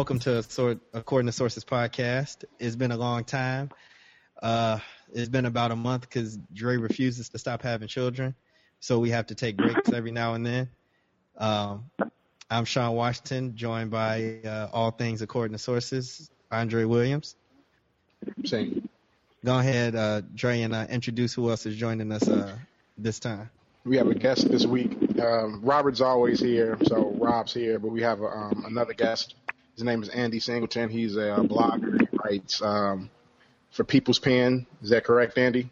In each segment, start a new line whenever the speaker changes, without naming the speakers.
welcome to Sort According to Sources podcast. It's been a long time. Uh, it's been about a month because Dre refuses to stop having children, so we have to take breaks every now and then. Um, I'm Sean Washington, joined by uh, all things according to sources, Andre Williams.
Same.
Go ahead, uh, Dre, and uh, introduce who else is joining us uh, this time.
We have a guest this week. Um, Robert's always here, so Rob's here, but we have um, another guest. His name is Andy Singleton. He's a blogger. He writes um, for People's Pen. Is that correct, Andy?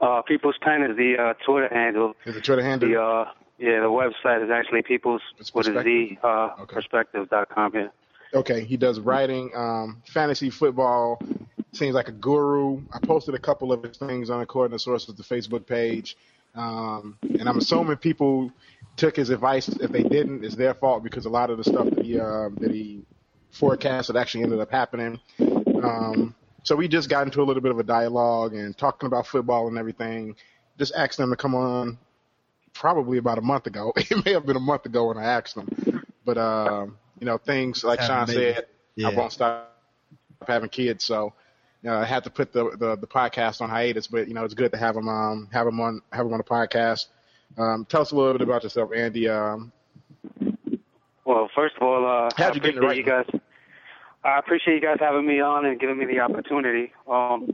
Uh, People's Pen is the uh, Twitter handle.
Is the Twitter handle?
The uh, yeah, the website is actually People's
It's
with a Z uh,
Okay.
perspective.com. Yeah.
Okay, he does writing, um, fantasy football. Seems like a guru. I posted a couple of his things on According to Sources, the Facebook page, um, and I'm assuming people took his advice. If they didn't, it's their fault because a lot of the stuff that he um, that he forecasted actually ended up happening. Um, so we just got into a little bit of a dialogue and talking about football and everything. Just asked them to come on probably about a month ago. It may have been a month ago when I asked them, but um, you know things like Sean said.
Yeah.
I won't stop having kids, so you know, I had to put the, the the podcast on hiatus. But you know, it's good to have him um have him on have him on the podcast. Um, tell us a little bit about yourself, Andy. Um,
Well, first of all, uh, I
How'd you get into
appreciate you guys. I appreciate you guys having me on and giving me the opportunity. Um,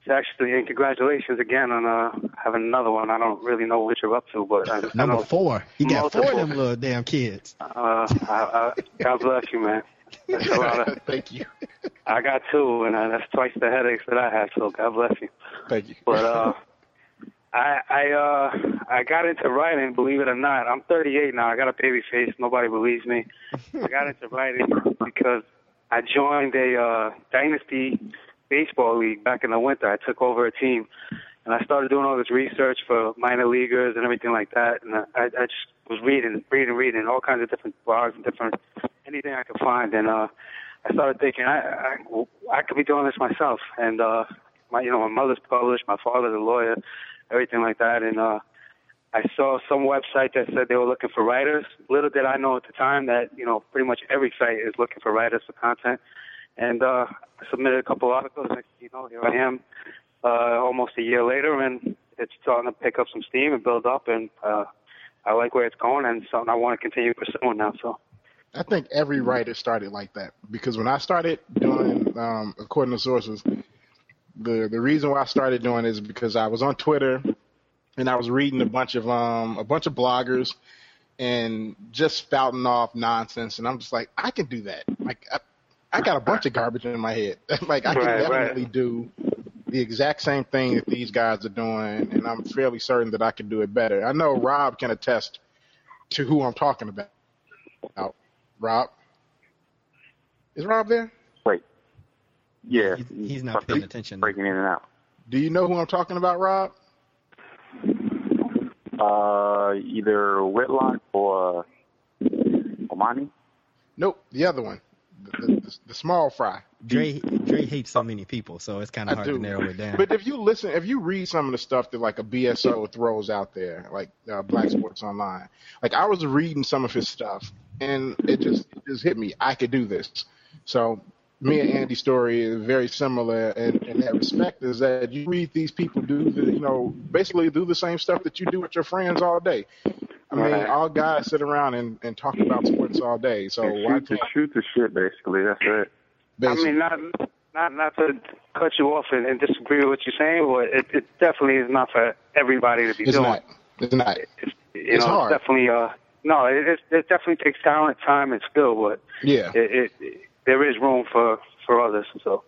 it's actually, and congratulations again on uh, having another one. I don't really know what you're up to, but I, I
Number
know,
four. You got four of them little damn kids.
Uh, I, I, God bless you, man. That's a lot of,
thank you,
I got two, and uh, that's twice the headaches that I have. So God bless you.
thank you.
But uh, I I uh I got into writing. Believe it or not, I'm 38 now. I got a baby face. Nobody believes me. I got into writing because I joined a uh, dynasty baseball league back in the winter. I took over a team, and I started doing all this research for minor leaguers and everything like that. And I, I just was reading, reading, reading all kinds of different blogs and different anything I could find. And uh, I started thinking I, I I could be doing this myself. And uh, my you know my mother's published, my father's a lawyer, everything like that. And uh, I saw some website that said they were looking for writers. Little did I know at the time that you know pretty much every site is looking for writers for content. And uh, I submitted a couple articles. Next you know, here I am, uh, almost a year later, and it's starting to pick up some steam and build up. And uh, I like where it's going, and something I want to continue pursuing now. So.
I think every writer started like that because when I started doing, um, according to sources, the the reason why I started doing it is because I was on Twitter and I was reading a bunch of um a bunch of bloggers and just spouting off nonsense, and I'm just like, I can do that. Like I, I got a bunch of garbage in my head. like I can
Right, right.
definitely do the exact same thing that these guys are doing, and I'm fairly certain that I can do it better. I know Rob can attest to who I'm talking about. Out, Rob, is Rob there?
Wait. Yeah.
He's, he's not paying attention.
Breaking in and out.
Do you know who I'm talking about, Rob?
Uh, either Whitlock or uh, Bomani.
Nope, the other one, the, the, the small fry.
Dre, Dre hates so many people, so it's kind of hard
do.
to narrow it down.
But if you listen, if you read some of the stuff that like a BSO throws out there, like uh, Black Sports Online, like I was reading some of his stuff, and it just it just hit me. I could do this. So me and Andy's story is very similar in, in that respect. Is that you read these people do the, you know, basically do the same stuff that you do with your friends all day. I mean,
Right.
all guys sit around and, and talk about sports all day. So
And
why
shoot the shoot the shit basically. That's it.
I mean, not not not to cut you off and, and disagree with what you're saying, but it, it definitely is not for everybody to be
it's
doing.
not. It's not.
It's, you
It's
know,
hard.
it's definitely uh no, it, it, it definitely takes talent, time, and skill, but
Yeah.
it, it, there is room for for others. So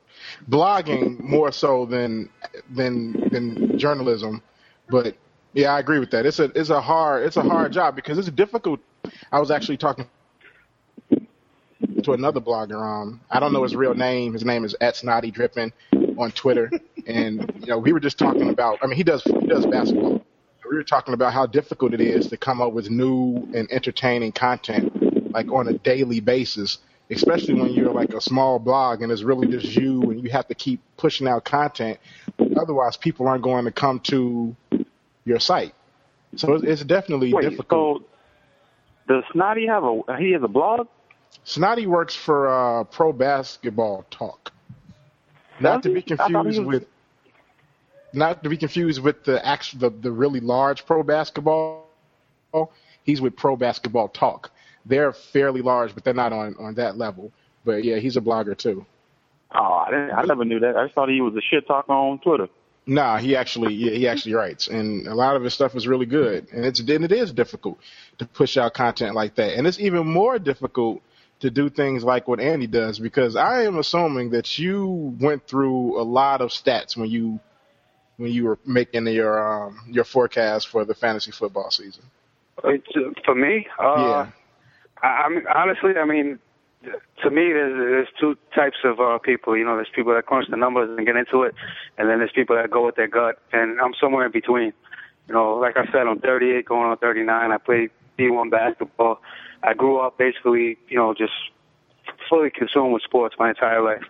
blogging more so than than than journalism. But yeah, I agree with that. It's a it's a hard it's a hard job because it's difficult. I was actually talking to another blogger. Um, I don't know his real name. His name is at Snotty Drippin on Twitter, and you know we were just talking about. I mean, he does he does basketball. We were talking about how difficult it is to come up with new and entertaining content like on a daily basis especially when you're like a small blog and it's really just you and you have to keep pushing out content. Otherwise, people aren't going to come to your site. So it's, it's definitely
Wait,
difficult.
so does Snotty have a he has a blog?
Snotty works for uh, Pro Basketball Talk. Not to be
I thought he
confused
was-
with not to be confused with the actual the, the really large pro basketball. He's with Pro Basketball Talk. They're fairly large, but they're not on on that level. But yeah, he's a blogger too.
Oh, I didn't. I never knew that. I just thought he was a shit talker on Twitter.
Nah, he actually yeah, he actually writes, and a lot of his stuff is really good. And it's and it is difficult to push out content like that, and it's even more difficult to do things like what Andy does because I am assuming that you went through a lot of stats when you when you were making your um, your forecast for the fantasy football season.
It's, uh, for me, uh,
Yeah.
I, mean, honestly, I mean, to me, there's there's two types of uh, people. You know, there's people that crunch the numbers and get into it, and then there's people that go with their gut, and I'm somewhere in between. You know, like I said, I'm 38, going on 39. I played D1 basketball. I grew up basically, you know, just fully consumed with sports my entire life,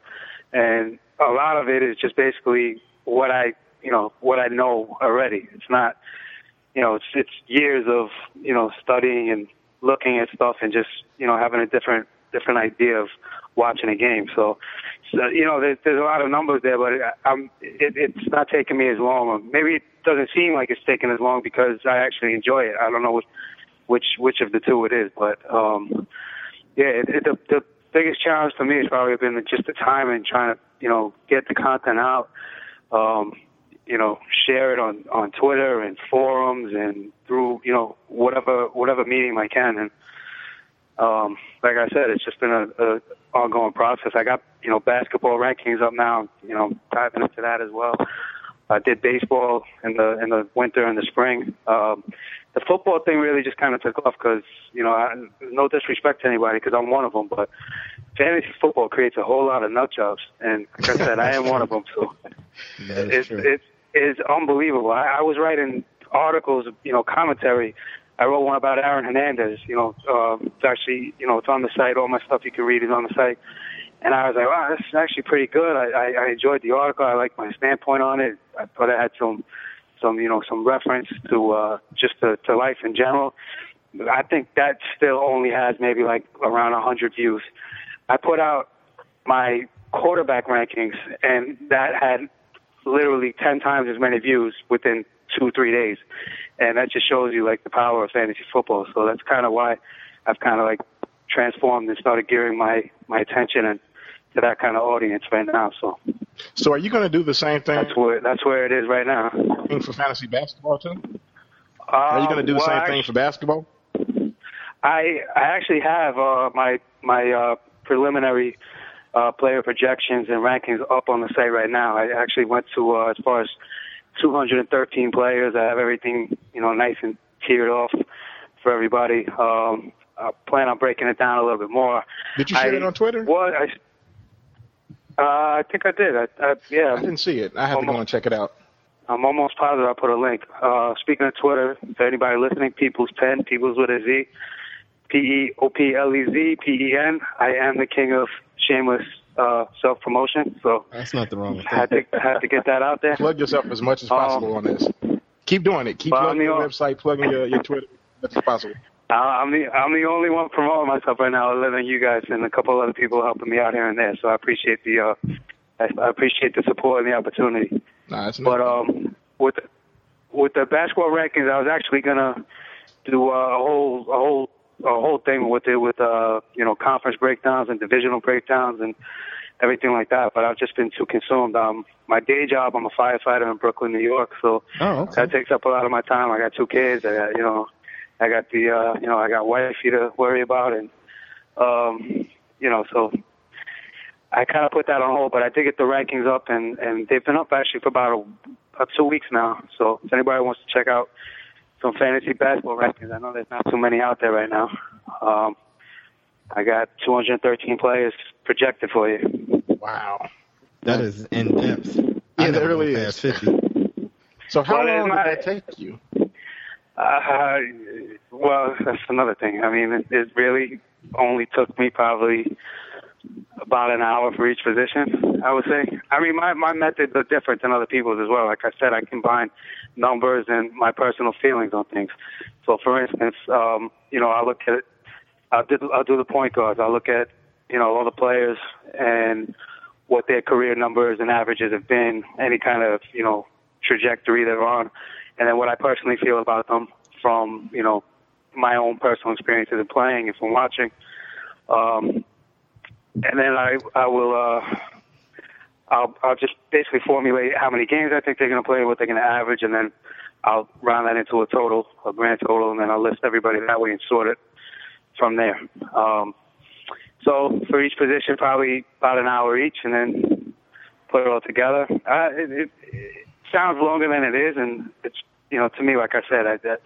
and a lot of it is just basically what I, you know, what I know already. It's not you know, it's it's years of you know studying and looking at stuff and just you know having a different different idea of watching a game. So, so you know, there's, there's a lot of numbers there, but I'm it, it's not taking me as long. Maybe it doesn't seem like it's taking as long because I actually enjoy it. I don't know which which which of the two it is, but um, yeah, it, it, the the biggest challenge for me has probably been just the time and trying to you know get the content out. Um, you know, share it on on Twitter and forums and through you know whatever whatever medium I can. And um, like I said, it's just been a, a ongoing process. I got you know basketball rankings up now. You know, diving into that as well. I did baseball in the in the winter and the spring. Um, the football thing really just kind of took off because you know, I, no disrespect to anybody because I'm one of them, but fantasy football creates a whole lot of nut jobs, and like I said, I am one of them. So it's it's it's unbelievable. I, I was writing articles, you know, commentary. I wrote one about Aaron Hernandez. You know, um, it's actually, you know, it's on the site. All my stuff you can read is on the site. And I was like, wow, this is actually pretty good. I, I, I enjoyed the article. I liked my standpoint on it. I thought it had some, some, you know, some reference to uh, just to, to life in general. I think that still only has maybe like around a hundred views. I put out my quarterback rankings, and that had literally 10 times as many views within two, three days. And that just shows you like the power of fantasy football. So that's kind of why I've kind of like transformed and started gearing my, my attention and to that kind of audience right now. So
So are you going to do the same thing
that's where, that's where it is right now.
for fantasy basketball too? Are you going to do the
well,
same thing for basketball?
I I actually have uh, my my uh, preliminary uh, player projections and rankings up on the site right now. I actually went to uh, as far as 213 players. I have everything you know nice and tiered off for everybody. Um, I plan on breaking it down a little bit more.
Did you share
I,
it on Twitter?
What I, uh, I think I did. I, I, yeah,
I didn't see it. I have to go and check it out.
I'm almost positive I put a link. Uh, speaking of Twitter, for anybody listening, People's Pen, People's with a Z, P E O P L E Z P E N. I am the king of shameless uh, self promotion, so
That's nothing wrong with
had
that.
to had to get that out there.
Plug yourself as much as possible on this. Keep doing it. Keep
Well,
plugging
I'm
your
the-
website, plugging your, your Twitter as much as possible.
Uh, I'm the I'm the only one promoting myself right now, other than you guys and a couple other people helping me out here and there. So I appreciate the uh, I, I appreciate the support and the opportunity.
Nah, it's
But
not.
um, with the, with the basketball rankings, I was actually gonna do uh, a whole a whole a whole thing with it with uh you know conference breakdowns and divisional breakdowns and everything like that. But I've just been too consumed. Um, my day job, I'm a firefighter in Brooklyn, New York, so
Oh, okay.
that takes up a lot of my time. I got two kids. I got you know, I got the uh, you know, I got wifey to worry about, and um, you know, so I kind of put that on hold. But I did get the rankings up, and and they've been up actually for about a, about two weeks now. So if anybody wants to check out some fantasy basketball rankings, I know there's not too many out there right now. Um, I got 213 players projected for you.
wow.
That is in depth.
Yeah,
I
that really is.
50.
So how
Well,
long
not-
did that take you?
Uh, well, that's another thing. I mean, it, it really only took me probably about an hour for each position. I would say. I mean, my my methods are different than other people's as well. Like I said, I combine numbers and my personal feelings on things. So, for instance, um, you know, I look at I'll do I'll do the point guards. I'll look at you know all the players and what their career numbers and averages have been, any kind of you know trajectory they're on, and then what I personally feel about them from you know my own personal experiences of playing and from watching. Um, and then I I will uh, I'll I'll just basically formulate how many games I think they're going to play, what they're going to average, and then I'll round that into a total, a grand total, and then I'll list everybody that way and sort it from there. Um, so for each position, probably about an hour each, and then put it all together. Uh, it, it, it sounds longer than it is, and it's you know to me, like I said, I, that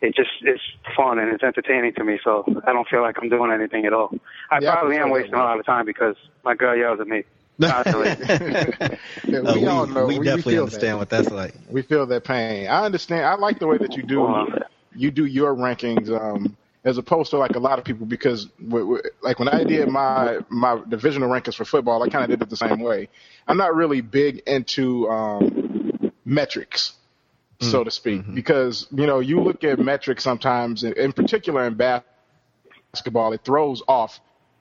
it just it's fun and it's entertaining to me. So I don't feel like I'm doing anything at all. I
Yeah,
probably
can
am wasting
that.
a lot of time because my girl yells at me. constantly.
Yeah,
Uh,
we, all know.
we
we,
definitely
feel
understand
that.
what that's like.
We feel that pain. I understand. I like the way that you do you do your rankings um, as opposed to like a lot of people because w- w- like when I did my my divisional rankings for football, I kind of did it the same way. I'm not really big into um, metrics, so to speak, because you know you look at metrics sometimes, in, in particular in basketball, it throws off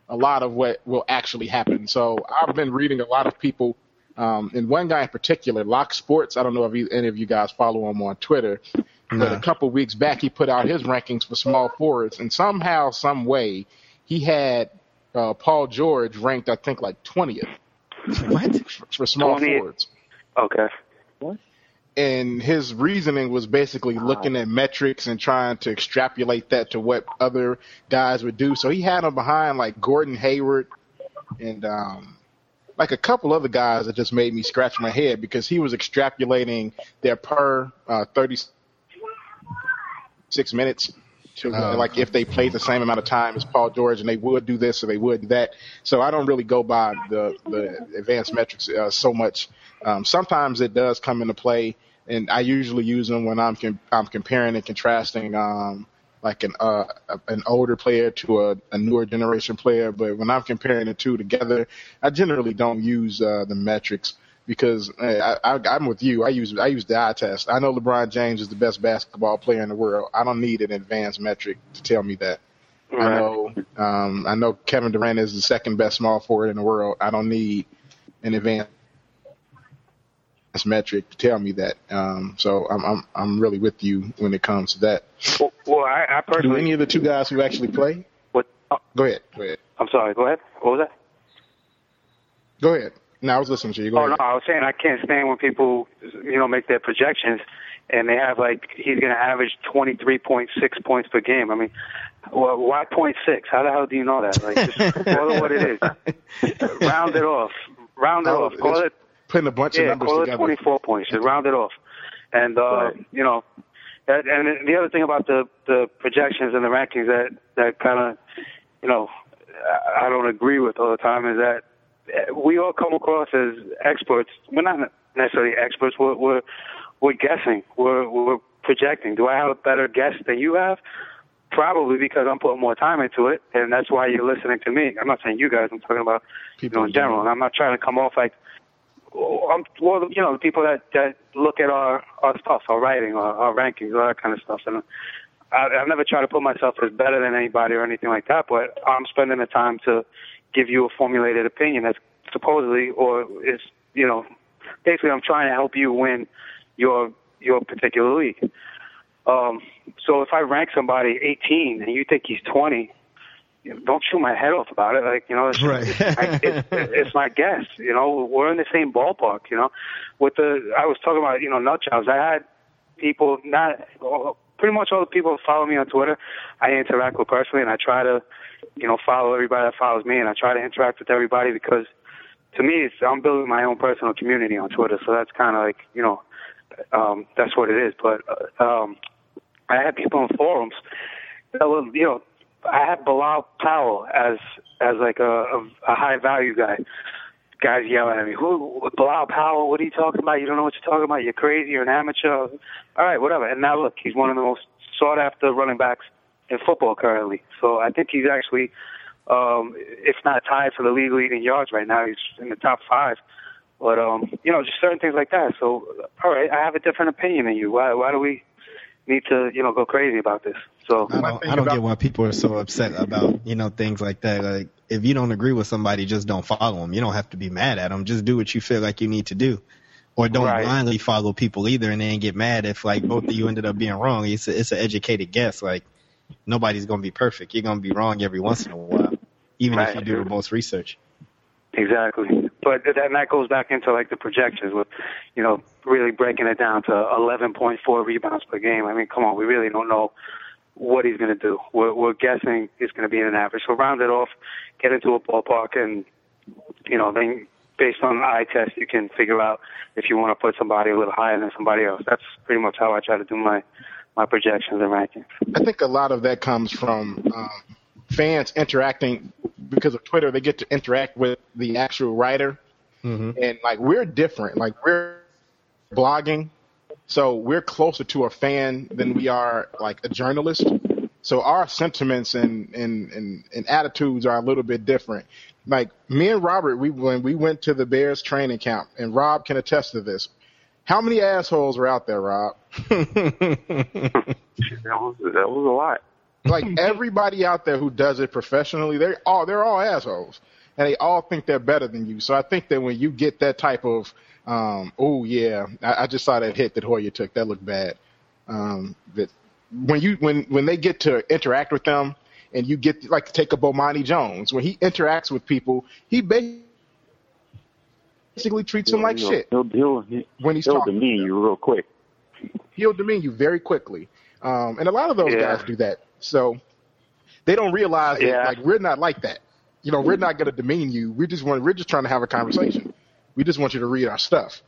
a lot of what will actually happen. So I've been reading a lot of people. Um, and one guy in particular, Lock Sports. I don't know if you, any of you guys follow him on Twitter, but a couple weeks back he put out his rankings for small forwards, and somehow, some way, he had uh, Paul George ranked, I think, like twentieth
What?
for small
20th.
forwards.
okay.
And his reasoning was basically looking at metrics and trying to extrapolate that to what other guys would do. So he had him behind like Gordon Hayward and um, like a couple other guys that just made me scratch my head because he was extrapolating their per uh, 36 minutes. To,
Oh.
like if they played the same amount of time as Paul George and they would do this or they would do that. So I don't really go by the, the advanced metrics uh, so much. Um, sometimes it does come into play and I usually use them when I'm com- I'm comparing and contrasting um, like an uh, an older player to a, a newer generation player. But when I'm comparing the two together, I generally don't use uh, the metrics because uh, I, I, I'm with you. I use I use the eye test. I know LeBron James is the best basketball player in the world. I don't need an advanced metric to tell me that. I know um, I know Kevin Durant is the second best small forward in the world. I don't need an advanced metric to tell me that. Um, so I'm I'm I'm really with you when it comes to that.
Well, well I, I
Do
personally.
any of the two guys who actually play?
what, oh,
Go ahead. Go ahead.
I'm sorry. Go ahead. What was that?
Go ahead. No, I was listening to you. Go
Oh
ahead.
no, I was saying I can't stand when people, you know, make their projections and they have like he's going to average 23.6 points per game. I mean, well, why point six? How the hell do you know that? Like, just call it what it is. Round it off. Round it
Oh,
off. Call it
Putting a bunch
yeah,
of numbers
call
together.
24 points. Just round it off. And uh,
Right.
you know, that, and the other thing about the the projections and the rankings that that kind of, you know, I don't agree with all the time is that we all come across as experts. We're not necessarily experts. We're we're, we're guessing. We're we're projecting. Do I have a better guess than you have? Probably because I'm putting more time into it, and that's why you're listening to me. I'm not saying you guys. I'm talking about you
People
know in general. And I'm not trying to come off like well, well, you know, the people that that look at our our stuff, our writing, our, our rankings, all that kind of stuff, and I, I've never tried to put myself as better than anybody or anything like that. But I'm spending the time to give you a formulated opinion that's supposedly, or is, you know, basically, I'm trying to help you win your your particular league. Um, so if I rank somebody 18 and you think he's 20, you know, don't shoot my head off about it. Like you know, it's,
Right.
I, it's, it's my guess. You know, we're in the same ballpark. You know, with the I was talking about you know nut jobs. I had people not pretty much all the people that follow me on Twitter. I interact with personally, and I try to you know follow everybody that follows me, and I try to interact with everybody because to me, it's I'm building my own personal community on Twitter. So that's kind of like you know um, that's what it is. But uh, um, I had people on forums that were, you know, I had Bilal Powell as as like a, a, a high value guy. Guys yelling at me, "Who Bilal Powell? What are you talking about? You don't know what you're talking about. You're crazy. You're an amateur." All right, whatever. And now look, he's one of the most sought after running backs in football currently. So I think he's actually, um, if not tied for the league leading yards right now, he's in the top five. But um, you know, just certain things like that. So, all right, I have a different opinion than you. Why? Why do we? Need to, you know, go crazy about this. So
I don't, I don't get why people are so upset about you know things like that. Like if you don't agree with somebody, just don't follow them. You don't have to be mad at them. Just do what you feel like you need to do, or don't
Right.
blindly follow people either, and then get mad if like both of you ended up being wrong. It's a, it's an educated guess. Like nobody's gonna be perfect. You're gonna be wrong every once in a while, even if you do the most research.
Exactly. But th- and that goes back into like the projections with, you know, really breaking it down to 11.4 rebounds per game. I mean, come on, we really don't know what he's going to do. We're, we're guessing it's going to be in an average. So round it off, get into a ballpark, and you know, then based on the eye test, you can figure out if you want to put somebody a little higher than somebody else. That's pretty much how I try to do my my projections and rankings.
I think a lot of that comes from um, fans interacting because of Twitter. They get to interact with the actual writer,
hmm
and like we're different. Like we're blogging, so we're closer to a fan than we are like a journalist. So our sentiments and and and, and attitudes are a little bit different. Like me and Robert, we when we went to the Bears training camp, and Rob can attest to this. How many assholes were out there, Rob?
That was that was a lot.
Like everybody out there who does it professionally, they're all they're all assholes, and they all think they're better than you. So I think that when you get that type of, um, oh yeah, I, I just saw that hit that Hoya took. That looked bad. Um, that when you when when they get to interact with them, and you get like take a Bomani Jones when he interacts with people, he basically treats them like
he'll,
shit
He'll he'll he'll,
when he's
he'll
talking.
demean you real quick.
he'll demean you very quickly. Um, and a lot of those
Yeah.
guys do that. So they don't realize that
Yeah.
like we're not like that. You know, we're not going to demean you. We just want we're just trying to have a conversation. We just want you to read our stuff.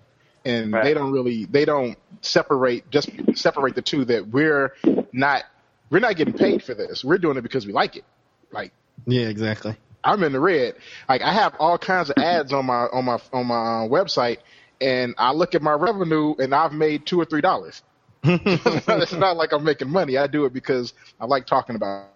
And
Right.
they don't really they don't separate just separate the two that we're not we're not getting paid for this. We're doing it because we like it. Like
Yeah, exactly.
I'm in the red. Like I have all kinds of ads on my on my on my uh, website, and I look at my revenue, and I've made two or three dollars. it's not like I'm making money. I do it because I like talking about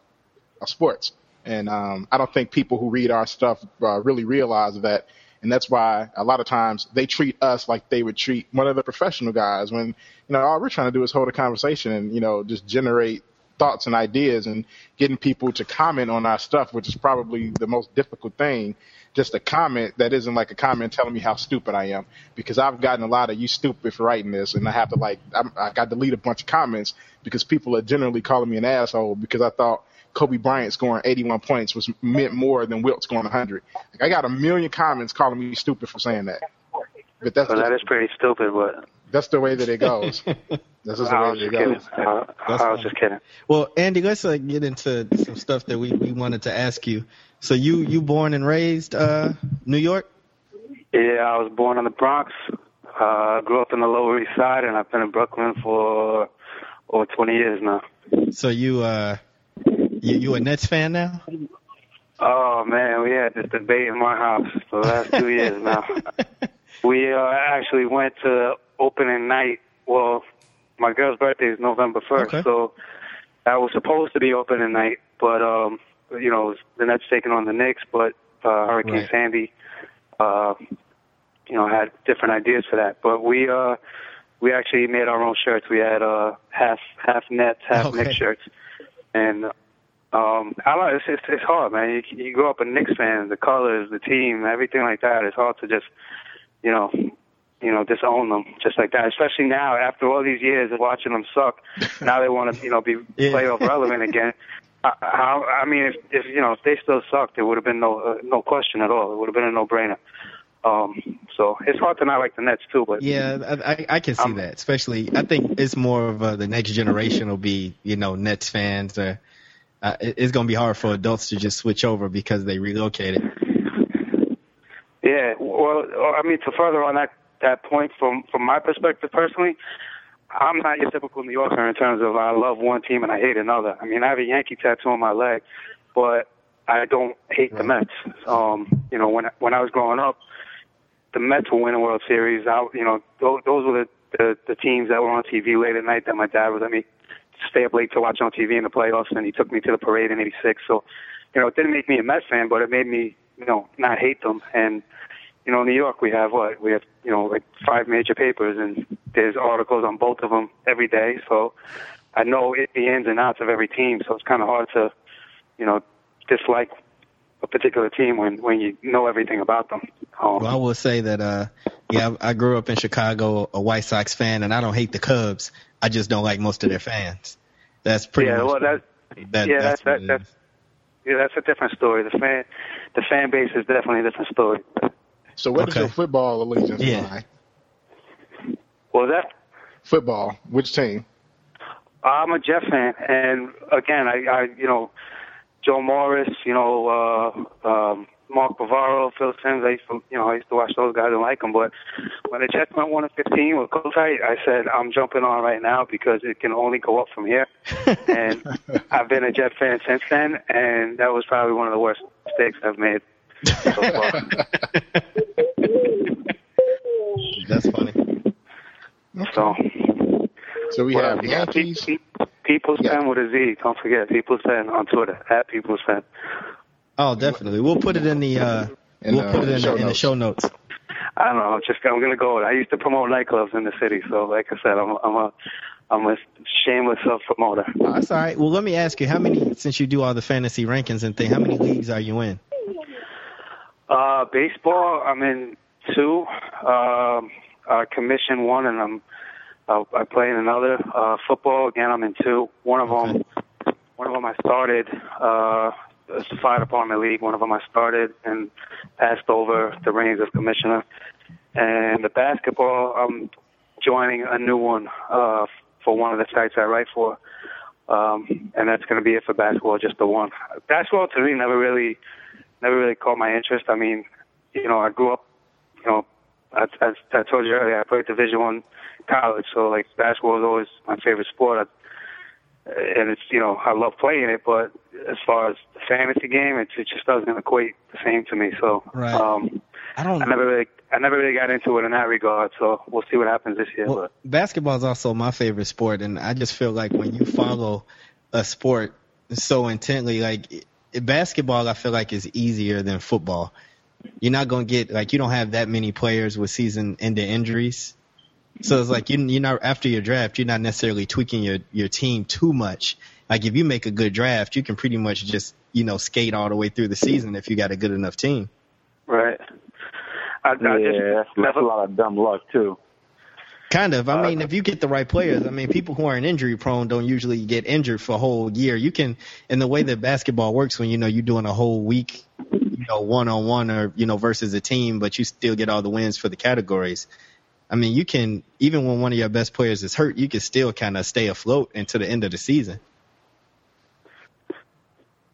sports, and um, I don't think people who read our stuff uh, really realize that. And that's why a lot of times they treat us like they would treat one of the professional guys when, you know, all we're trying to do is hold a conversation and, you know, just generate thoughts and ideas and getting people to comment on our stuff, which is probably the most difficult thing. Just a comment that isn't like a comment telling me how stupid I am, because I've gotten a lot of "you stupid for writing this," and I have to like I'm, I got to delete a bunch of comments because people are generally calling me an asshole because I thought Kobe Bryant scoring 81 points was meant more than Wilt scoring 100. Like, I got a million comments calling me stupid for saying that, but that's
So that
just,
pretty stupid, but
that's the way that it goes. That's just the
I
way
was
that it
just kidding.
goes.
Uh,
That's
I was
fine.
just kidding.
Well, Andy, let's uh, get into some stuff that we, we wanted to ask you. So you you born and raised uh New York?
Yeah, I was born in the Bronx. Uh, grew up in the Lower East Side, and I've been in Brooklyn for over 20 years now.
So you uh you you a Nets fan now?
Oh man, we had this debate in my house for the last two years now. We uh, actually went to opening night. Well, my girl's birthday is November 1st,
Okay.
so that was supposed to be opening night, but um, you know, the Nets taking on the Knicks, but uh, Hurricane
Right.
Sandy, uh, you know, had different ideas for that. But we uh, we actually made our own shirts. We had uh, half half Nets, half
Okay.
Knicks shirts, and um, I like it's, it's it's hard, man. You you grow up a Knicks fan, the colors, the team, everything like that. It's hard to just, you know, you know, disown them just like that. Especially now, after all these years of watching them suck, now they want to, you know, be
Yeah.
playoff relevant again. I, how, I mean, if, if you know, if they still sucked, it would have been no uh, no question at all. It would have been a no brainer. Um, so it's hard to not like the Nets too, but
Yeah, I, I, I can see
Um,
that. Especially, I think it's more of uh, the next generation will be, you know, Nets fans. Or, uh, it- it's gonna be hard for adults to just switch over because they relocated.
Yeah, well, I mean, to further on that that point from from my perspective personally, I'm not your typical New Yorker in terms of I love one team and I hate another. I mean, I have a Yankee tattoo on my leg, but I don't hate the Mets. Um, you know, when when I was growing up, the Mets were winning World Series. I, you know, those, those were the, the the teams that were on TV late at night that my dad would let me stay up late to watch on TV in the playoffs, and he took me to the parade in '86. So, you know, it didn't make me a Mets fan, but it made me, you know, not hate them. And you know, in New York, we have what? We have, you know, like five major papers, and there's articles on both of them every day. So I know it, the ins and outs of every team, so it's kind of hard to, you know, dislike a particular team when when you know everything about them. Um,
Well, I will say that, uh, yeah, I I grew up in Chicago, a White Sox fan, and I don't hate the Cubs. I just don't like most of their fans. That's pretty
yeah,
much
well, that
that.
yeah,
that's
that, that,
is.
yeah, that's a different story. The fan, the fan base is definitely a different story.
So where does your football allegiance
Yeah.
lie?
What was that?
Football. Which team?
I'm a Jet fan, and again, I, I you know, Joe Morris, you know, uh, um, Mark Bavaro, Phil Simms. I used to, you know, I used to watch those guys and like them. But when the Jets went one and fifteen with Kotite, I said I'm jumping on right now because it can only go up from here. and I've been a Jet fan since then, and that was probably one of the worst mistakes I've made so far.
That's funny.
so.
So we have
Well, yeah,
Yankees.
People's
Yeah.
Pen with a Z. Don't forget People's Pen on Twitter at People's Pen.
Oh, definitely. We'll put it in the uh,
In
we'll
the
put it in,
show
the, in the show notes.
I don't know. Just I'm gonna go. I used to promote nightclubs in the city, so like I said, I'm I'm a I'm a shameless self promoter.
Oh, that's all right. Well, let me ask you, how many since you do all the fantasy rankings and thing, how many leagues are you in?
Uh, baseball, I'm in two. Um, uh, commission one, and I'm uh, I play in another. Uh, football again, I'm in two. One of them, one of them I started. Uh, the fire department league. One of them I started and passed over the reins of commissioner. And the basketball, I'm joining a new one uh, for one of the sites I write for. Um, and that's going to be it for basketball, just the one. Basketball to me never really, never really caught my interest. I mean, you know, I grew up, you know, I, I, I told you earlier, I played Division One college, so like basketball was always my favorite sport. I, and it's you know I love playing it, but as far as the fantasy game, it, it just doesn't equate the same to me. So
Right.
um,
I don't
I never really I never really got into it in that regard. So we'll see what happens this year.
Well, basketball is also my favorite sport, and I just feel like when you follow a sport so intently, like basketball, I feel like is easier than football. You're not gonna get like you don't have that many players with season-ending injuries, so it's like you you're not after your draft, you're not necessarily tweaking your your team too much. Like if you make a good draft, you can pretty much just you know skate all the way through the season if you got a good enough team.
right. I, I
Yeah, that's,
just
that's
never
a lot of dumb luck too.
Kind of. I uh, mean, if you get the right players, I mean, people who aren't injury prone don't usually get injured for a whole year. You can, in the way that basketball works, when you know you're doing a whole week, you know, one on one or you know versus a team, but you still get all the wins for the categories. I mean, you can even when one of your best players is hurt, you can still kind of stay afloat until the end of the season.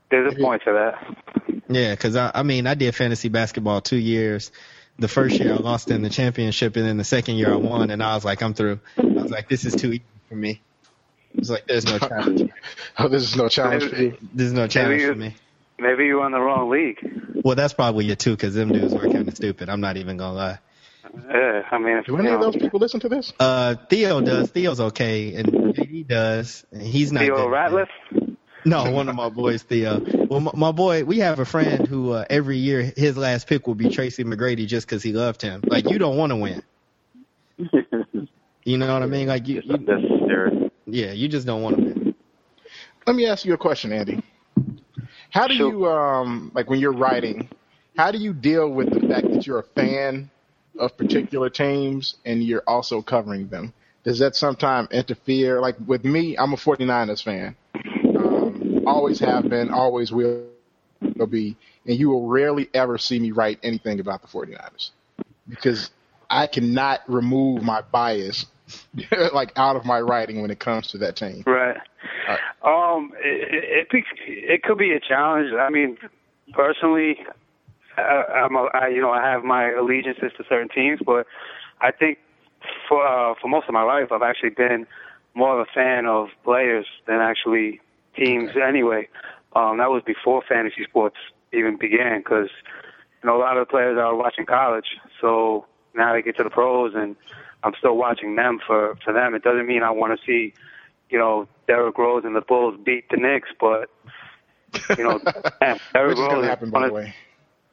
there's a point to that.
Yeah, because I, I mean, I did fantasy basketball two years. The first year I lost in the championship, and then the second year I won, and I was like, I'm through. I was like, this is too easy for me. It was like, there's no challenge.
Oh, this is no challenge for you.
There's no challenge
you-
for me.
Maybe you're in the wrong league.
Well, that's probably it too, because them dudes were kind of stupid. I'm not even gonna lie.
Yeah, I mean, if,
Do
you
any of those people listen to this?
Uh, Theo does. Theo's okay, and he does. And he's not.
Theo
that-
Ratliff.
No, one of my boys, Theo. Well, my, my boy, we have a friend who uh, every year his last pick will be Tracy McGrady just because he loved him. Like you don't want to win. You know what I mean? Like you, you
That's
yeah, you just don't want to win.
Let me ask you a question, Andy. How do
Sure.
you um like when you're writing? How do you deal with the fact that you're a fan of particular teams and you're also covering them? Does that sometimes interfere? Like with me, I'm a 49ers fan. Um, always have been, always will be, and you will rarely ever see me write anything about the 49ers because I cannot remove my bias like out of my writing when it comes to that team.
Right. Um, it, it it it could be a challenge. I mean, personally, I, I'm a, I you know I have my allegiances to certain teams, but I think for uh, for most of my life I've actually been more of a fan of players than actually teams. Anyway, um, that was before fantasy sports even began because you know a lot of the players I was watching college, so now they get to the pros and I'm still watching them for for them. It doesn't mean I want to see you know, Derrick Rose and the Bulls beat the Knicks, but you know, damn, Derrick
Which is going to happen, by the way.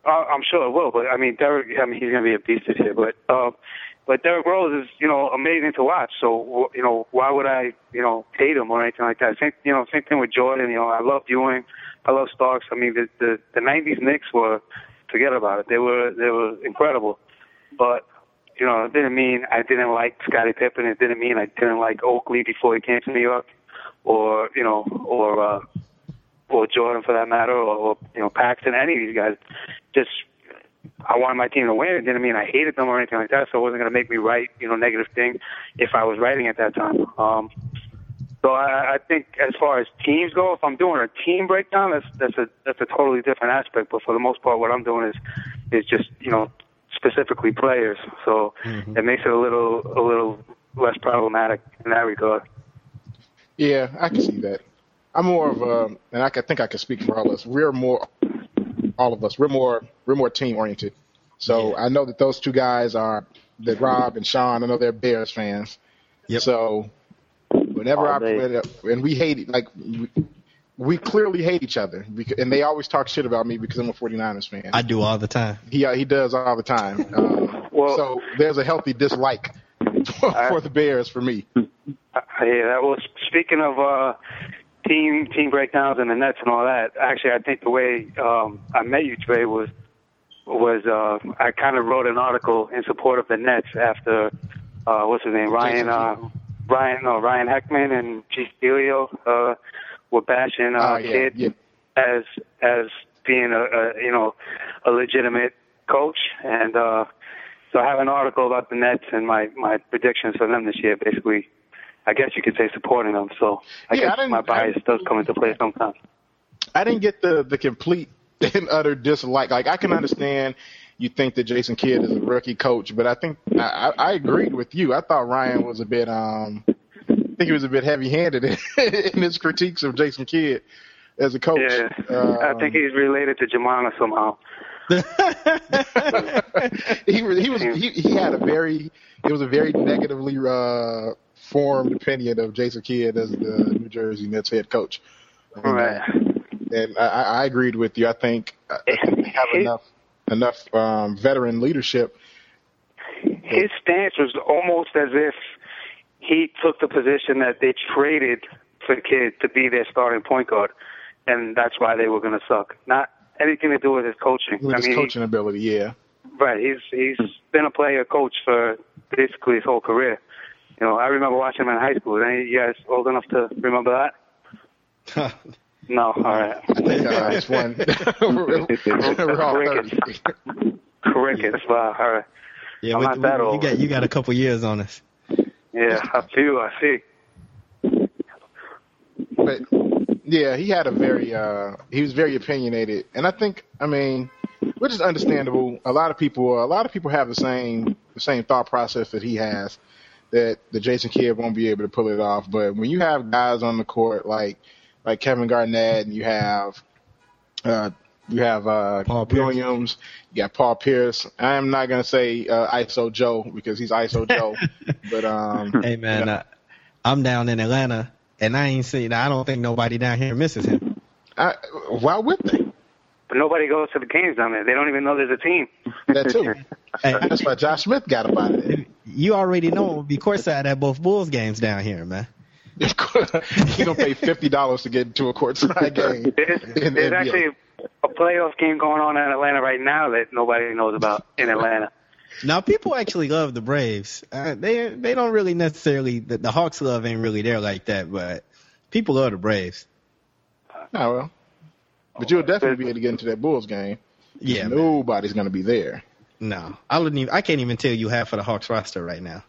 Uh, I'm sure it will, but I mean, Derrick. I mean, he's going to be a beast this year. But uh, but Derrick Rose is, you know, amazing to watch. So, you know, why would I, you know, hate him or anything like that? Same, you know, same thing with Jordan. You know, I love Ewing, I love Starks. I mean, the the, the '90s Knicks were, forget about it. They were they were incredible, but you know, it didn't mean I didn't like Scottie Pippen. It didn't mean I didn't like Oakley before he came to New York, or you know, or uh, or Jordan for that matter, or, or you know, Paxson. Any of these guys, just I wanted my team to win. It didn't mean I hated them or anything like that. So it wasn't going to make me write, you know, negative things if I was writing at that time. Um, so I, I think as far as teams go, if I'm doing a team breakdown, that's that's a that's a totally different aspect. But for the most part, what I'm doing is is just you know specifically players. So mm-hmm. it makes it a little a little less problematic in that regard.
Yeah, I can see that. I'm more of a, and I think I can speak for all of us. We're more, all of us. We're more, we're more team oriented. So yeah. I know that those two guys are, that Rob and Sean. I know they're Bears fans. Yep. So whenever all I, and we hate it, like we clearly hate each other, because, and they always talk shit about me because I'm a 49ers fan.
I do all the time.
He uh, he does all the time. Um, well, so there's a healthy dislike for, I, for the Bears for me.
Uh, yeah, well, speaking of uh, team team breakdowns and the Nets and all that, actually, I think the way um, I met you, Trey, was was uh, I kind of wrote an article in support of the Nets after uh, what's his name, Ryan. Uh, Ryan, no, Ryan Heckman and G. Stelio, uh, were bashing uh, uh, yeah, Kidd yeah. as as being a, a you know a legitimate coach, and uh, so I have an article about the Nets and my my predictions for them this year. Basically, I guess you could say supporting them. So I yeah, guess I my bias I, does come into play sometimes.
I didn't get the the complete and utter dislike. Like I can understand you think that Jason Kidd is a rookie coach, but I think I, I agreed with you. I thought Ryan was a bit um I think he was a bit heavy-handed in, in his critiques of Jason Kidd as a coach.
Yeah, um, I think he's related to Jamana somehow.
he was he was he, he had a very it was a very negatively uh, formed opinion of Jason Kidd as the New Jersey Nets head coach.
And, right.
and I, I agreed with you. I think, I think they have enough enough um, veteran leadership.
His stance was almost as if he took the position that they traded for Kidd to be their starting point guard, and that's why they were going to suck. Not anything to do with his coaching.
With I his mean, coaching ability, yeah.
Right. He's he's been a player coach for basically his whole career. You know, I remember watching him in high school. Any of you guys old enough to remember that? no. All right. I think all right. one. we're, we're all Crickets. Crickets. Wow. All right.
Yeah, I'm not that old. You got you got a couple years on us.
Yeah, I feel. I see.
But yeah, he had a very uh he was very opinionated, and I think I mean, which is understandable. A lot of people, a lot of people have the same the same thought process that he has. That the Jason Kidd won't be able to pull it off, but when you have guys on the court like like Kevin Garnett, and you have uh, you have uh, Paul Williams. You got Paul Pierce. I am not gonna say uh, ISO Joe because he's ISO Joe, but um.
Hey man, you know. uh, I'm down in Atlanta, and I ain't seen. I don't think nobody down here misses him.
I, why would they?
But nobody goes to the games down there. They don't even know there's a team.
That too. hey, That's why Josh Smith got about it.
You already know it will be courtside at both Bulls games down here, man. Of course.
you don't pay fifty dollars to get into a courtside game.
There's, there's actually a playoff game going on in Atlanta right now that nobody knows about in Atlanta.
Now people actually love the Braves. Uh, they they don't really necessarily the, the Hawks love ain't really there like that, but people love the Braves.
Oh well, but you'll definitely be able to get into that Bulls game.
Yeah,
nobody's gonna be there.
No, I wouldn't. Even, I can't even tell you half of the Hawks roster right now.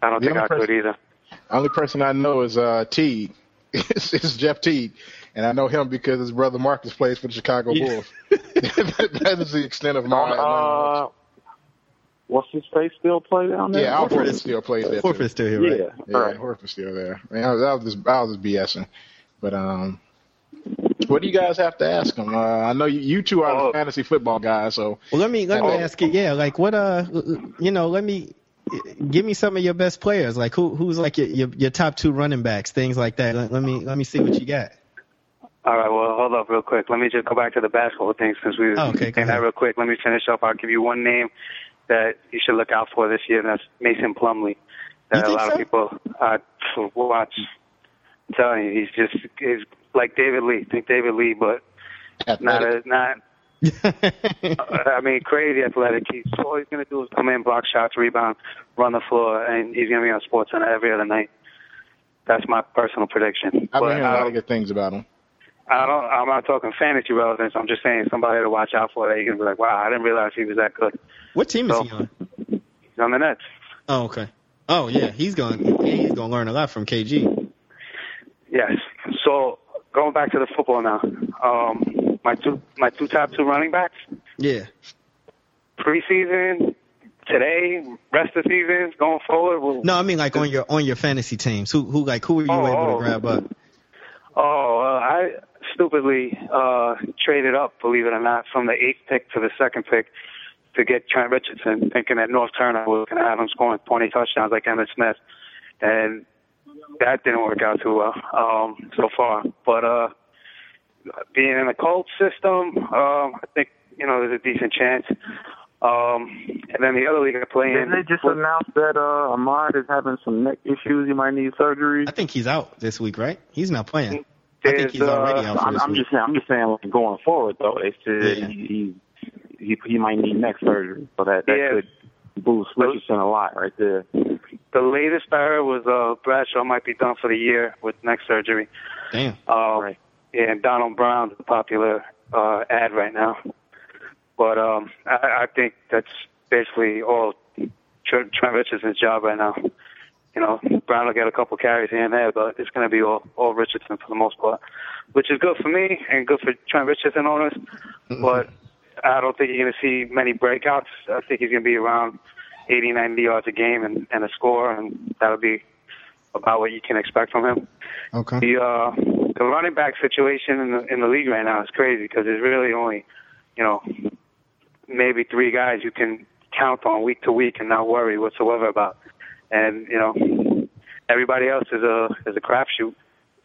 I don't the think I person, could either.
Only person I know is uh, Teague. it's, it's Jeff Teague and I know him because his brother Marcus plays for the Chicago yeah. Bulls. that is the extent of my uh,
What's his face still play down there?
Yeah, Al Horford still plays there.
Horford's still here, right? Yeah,
yeah right. Horford's still there. Man, I was, I was just I was just BSing, but um, what do you guys have to ask him? Uh, I know you, you two are the oh. fantasy football guys, so.
Well, let me let me ask you. Yeah, like what uh, you know, let me give me some of your best players. Like who who's like your your, your top two running backs, things like that. Let, let me let me see what you got.
All right, well, hold up real quick. Let me just go back to the basketball thing since we
oh, okay,
that real quick. Let me finish up. I'll give you one name that you should look out for this year, and that's Mason Plumlee. That a
think
lot
so?
of people uh, watch. I'm telling you, he's just he's like David Lee. Think David Lee, but not
Athletic.
a, not. I mean, crazy athletic. He's all he's gonna do is come in, block shots, rebound, run the floor, and he's gonna be on Sports Center every other night. That's my personal prediction.
I've
But,
been hearing a
uh,
lot of good things about him.
I don't. I'm not talking fantasy relevance. I'm just saying somebody to watch out for. That you can be like, wow, I didn't realize he was that good.
what team is he on?
He's on the Nets.
Oh, okay. Oh yeah, he's going. He's going to learn a lot from KG.
Yes. So going back to the football now. Um, my two my two top two running backs
Yeah.
preseason, today, rest of the season, going forward. Will,
No, I mean like on your on your fantasy teams. Who who like who were you
Oh,
able
oh.
to grab up?
Oh, uh, I stupidly uh, traded up, believe it or not, from the eighth pick to the second pick to get Trent Richardson, thinking that Norv Turner was going to have him scoring 20 touchdowns like Emmitt Smith, and that didn't work out too well um, so far. But uh, being in the Colts system, um, I think you know there's a decent chance. Um, and then the other league I play in.
Didn't they just announce that uh, Ahmad is having some neck issues? He might need surgery.
I think he's out this week, right? He's not playing. I think he's already
uh,
out for
I'm,
this
I'm
week.
just saying. I'm just saying. Like, going forward, though, they said
Yeah.
he, he he he might need neck surgery, so that that
Yeah.
could boost Richardson a lot right there.
The latest I heard was uh, Bradshaw might be done for the year with neck surgery.
Damn.
Um,
Right.
Yeah, and Donald Brown's a popular uh, ad right now. But um, I, I think that's basically all Trent, Trent Richardson's job right now. You know, Brown will get a couple carries here and there, but it's going to be all, all Richardson for the most part, which is good for me and good for Trent Richardson owners. But I don't think you're going to see many breakouts. I think he's going to be around 80, 90 yards a game and, and a score, and that'll be about what you can expect from him
Okay.
the uh, the running back situation in the in the league right now is crazy because there's really only, you know, maybe three guys you can count on week to week and not worry whatsoever about, and you know, everybody else is a is a crapshoot.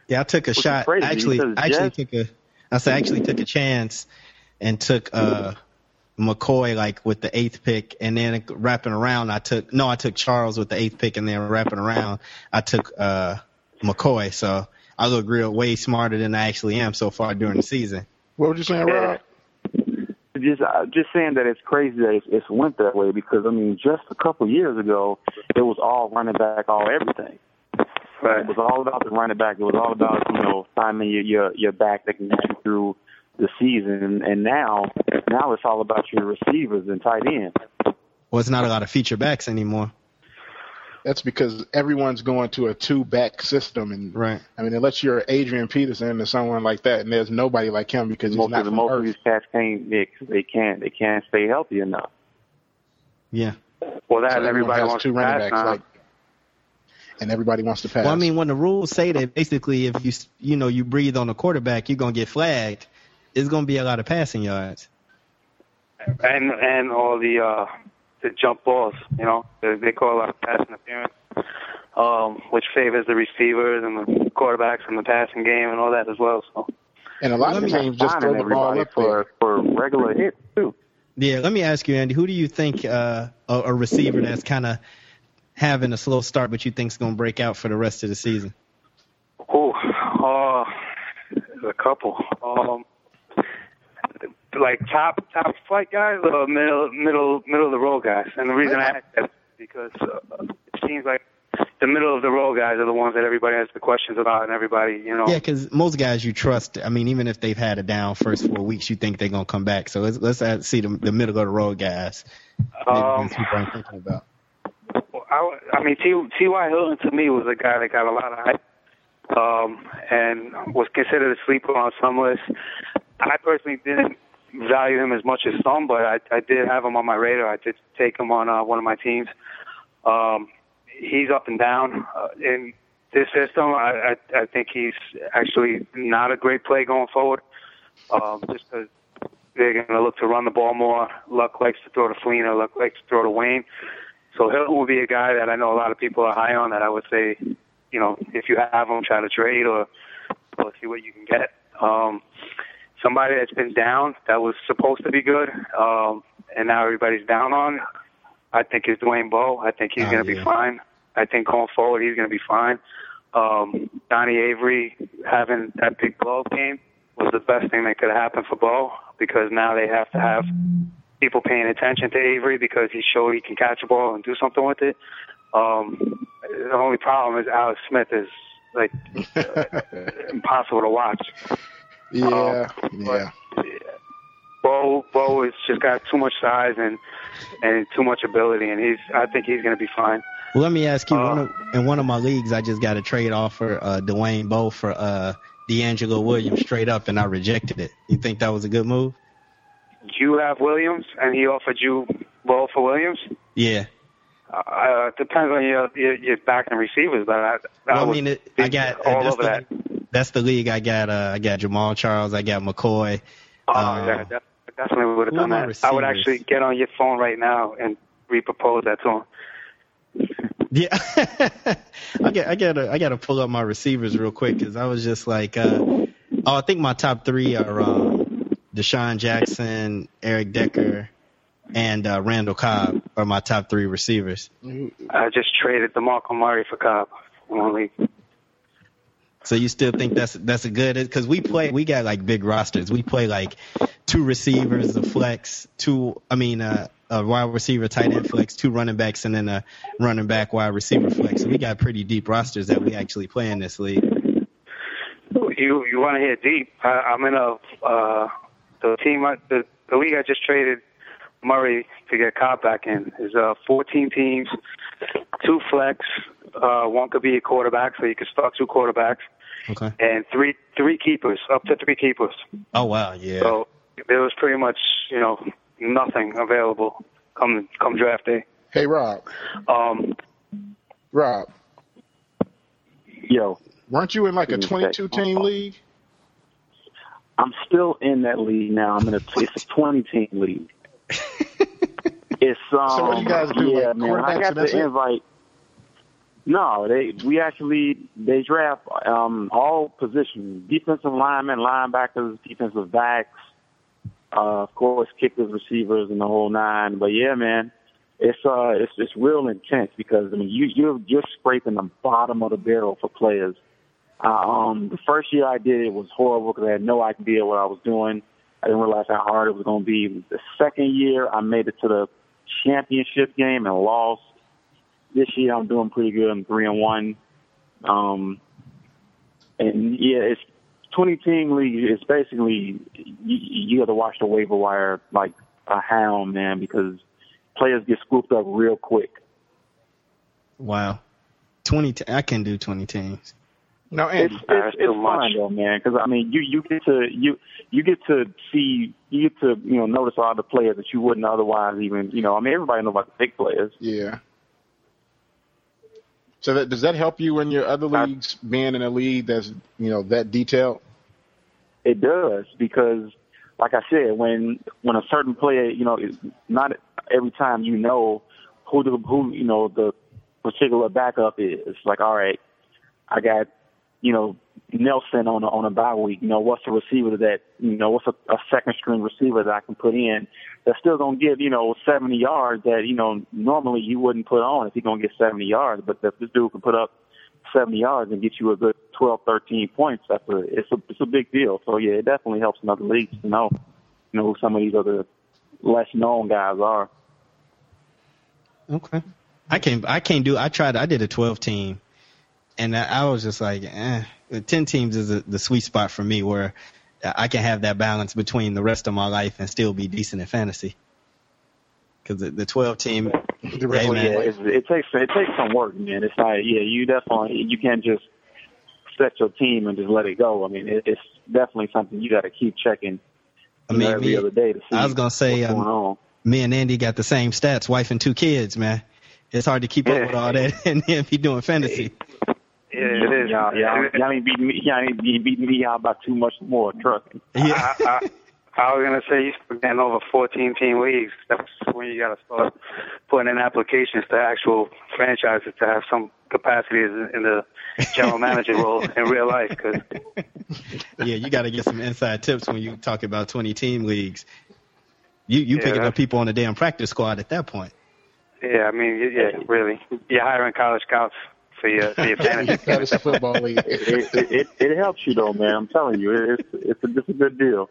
Yeah, I took a shot. actually, I actually took a. I said I actually took a chance and took uh McCoy like with the eighth pick, and then wrapping around, I took no, I took Charles with the eighth pick, and then wrapping around, I took uh McCoy. So I look real way smarter than I actually am so far during the season.
What were you saying, Rob?
Just uh, just saying that it's crazy that it's, it's went that way because I mean, just a couple years ago, it was all running back, all everything.
Right.
It was all about the running back. It was all about you know finding your your your back that can get you through the season. And now now it's all about your receivers and tight ends.
Well, it's not a lot of feature backs anymore.
That's because everyone's going to a two back system, and
Right.
I mean, unless you're Adrian Peterson or someone like that, and there's nobody like him because he's
Most
not
of the
from
most of
Earth.
these cats can't they, they can't they can't stay healthy enough.
Yeah.
Well, that
So
everybody
has
wants
two
to
running
pass
backs,
now.
like, and everybody wants to pass.
Well, I mean, when the rules say that basically if you you know you breathe on the quarterback, you're gonna get flagged. It's gonna be a lot of passing yards.
and and all the uh the jump balls, you know, they, they call a lot of pass interference, um, which favors the receivers and the quarterbacks in the passing game and all that as well. So
and a lot of
me-
teams just throw the ball up
for
there.
for regular hits too.
Yeah, let me ask you, Andy, who do you think uh, a, a receiver that's kind of having a slow start, but you think's gonna break out for the rest of the season?
Oh, uh, a couple. Um, like top top flight guys or middle middle middle of the road guys. And the reason I ask that is because uh, it seems like the middle of the road guys are the ones that everybody has the questions about, and everybody, you know.
Yeah, because most guys you trust. I mean, even if they've had a down first four weeks, you think they're gonna come back. So let's let's add, see the, the middle of the road guys.
Um,
aren't thinking about.
I, I mean, T. T.Y. Hilton to me was a guy that got a lot of hype um, and was considered a sleeper on some lists. I personally didn't value him as much as some, but I, I did have him on my radar. I did take him on uh, one of my teams. Um, he's up and down uh, in this system. I, I, I think he's actually not a great play going forward, um, just because they're going to look to run the ball more. Luck likes to throw to Fleener. Luck likes to throw to Wayne. So Hilton will be a guy that I know a lot of people are high on. That I would say, you know, if you have him, try to trade or or see what you can get. Um, somebody that's been down that was supposed to be good, um, and now everybody's down on. I think is Dwayne Bowe. I think he's
Oh,
going to
yeah.
be fine. I think going forward he's going to be fine. Um, Donnie Avery having that big blow game was the best thing that could happen for Bowe because now they have to have people paying attention to Avery because he showed he can catch a ball and do something with it. Um, the only problem is Alex Smith is like impossible to watch.
Yeah,
Um,
yeah.
Bowe Bowe has just got too much size and and too much ability, and he's I think he's going to be fine.
Well, let me ask you.
Uh,
one of, in one of my leagues, I just got a trade offer, uh, Dwayne Bowe for uh, DeAngelo Williams straight up, and I rejected it. You think that was a good move?
You have Williams, and he offered you Bowe for Williams.
Yeah.
Uh, it depends on your your, your back and receivers, but I, I,
Well, I mean, it, I got
all over
the,
that.
That's the league. I got. Uh, I got Jamaal Charles. I got McCoy.
Oh,
Uh,
yeah, def- definitely would have done that. I would actually get on your phone right now and repropose that to him.
Yeah, I get, I gotta, I gotta pull up my receivers real quick because I was just like, uh, oh, I think my top three are um, DeSean Jackson, Eric Decker, and uh, Randall Cobb are my top three receivers.
I just traded DeMarco Murray for Cobb. league.
So you still think that's that's a good? Because we play, we got like big rosters. We play like two receivers, a flex, two. I mean, uh, a wide receiver, tight end flex, two running backs, and then a running back wide receiver flex. So we got pretty deep rosters that we actually play in this league.
You you want to hit deep? I, I'm in a uh, the team I- the the league I just traded Murray to get Cobb back in is uh 14 teams, two flex. Uh, one could be a quarterback, so you could start two quarterbacks,
Okay.
and three three keepers, up to three keepers.
Oh wow, yeah.
So there was pretty much you know nothing available come come draft day.
Hey, Rob.
Um,
Rob,
Yo,
weren't you in like a
Give me a sec.
22 team league?
I'm still in that league now. I'm in a it's a 20 team league. It's um.
So what do you guys do,
Yeah,
like
man. I
quarterbacks
got
and that's
the
it?
No, they we actually they draft um all positions: defensive linemen, linebackers, defensive backs, uh, of course, kickers, receivers, and the whole nine. But yeah, man, it's uh it's it's real intense because I mean you you're you're scraping the bottom of the barrel for players. Uh, um, the first year I did it was horrible because I had no idea what I was doing. I didn't realize how hard it was going to be. The second year, I made it to the championship game and lost. This year, I'm doing pretty good. I'm three and one. Um, and yeah, it's 20 team league. It's basically you, you have to watch the waiver wire like a hound, man, because players get scooped up real quick.
Wow. Twenty. T- I can do twenty teams.
No,
It's
Andy.
it's,
That's
it's
too much.
fun though, man. Because I mean, you you get to you you get to see you get to you know notice all the players that you wouldn't otherwise even you know. I mean, everybody knows about the big players.
Yeah. So that, does that help you in your other leagues, being in a league that's you know that detailed?
It does because, like I said, when when a certain player, you know, not every time you know who the who you know the particular backup is. It's like, all right, I got you know Nelson on a, on a bye week. You know, what's a receiver that you know what's a, a second string receiver that I can put in that's still gonna give you know 70 yards that you know normally you wouldn't put on if he's gonna get 70 yards, but if this dude can put up 70 yards and get you a good 12, 13 points, that's a it's a it's a big deal. So yeah, it definitely helps in other leagues to know you know who some of these other less known guys are.
Okay. I can't. I can't do. I tried. I did a twelve team, and I, I was just like, eh. Ten teams is a, the sweet spot for me, where I can have that balance between the rest of my life and still be decent in fantasy. Because the, the twelve team,
The
Hey,
rest of
man.
yeah, it's, it takes it takes some work, man. It's like yeah, you definitely you can't just set your team and just let it go. I mean, it, it's definitely something you got to keep checking.
I
you know,
mean,
every
me,
other day to see.
I was gonna say,
what's
um,
going on.
me and Andy got the same stats, wife and two kids, man. It's hard to keep up with all that and then be doing fantasy.
yeah, it is.
Y'all, y'all, y'all ain't beating me. Y'all ain't beating me out by too much more. Trust me.
Yeah.
I, I, I was gonna say you start getting over 14 team leagues. That's when you gotta start putting in applications to actual franchises to have some capacity in in the general manager role in real life. Because
yeah, you got to get some inside tips when you talk about 20 team leagues. You you
Yeah,
picking up people on the damn practice squad at that point.
Yeah, I mean, yeah, really. You're hiring college scouts for your for your fantasy.
Fantasy football league.
It, it, it, it helps you though, man. I'm telling you, it's it's a, it's a good deal.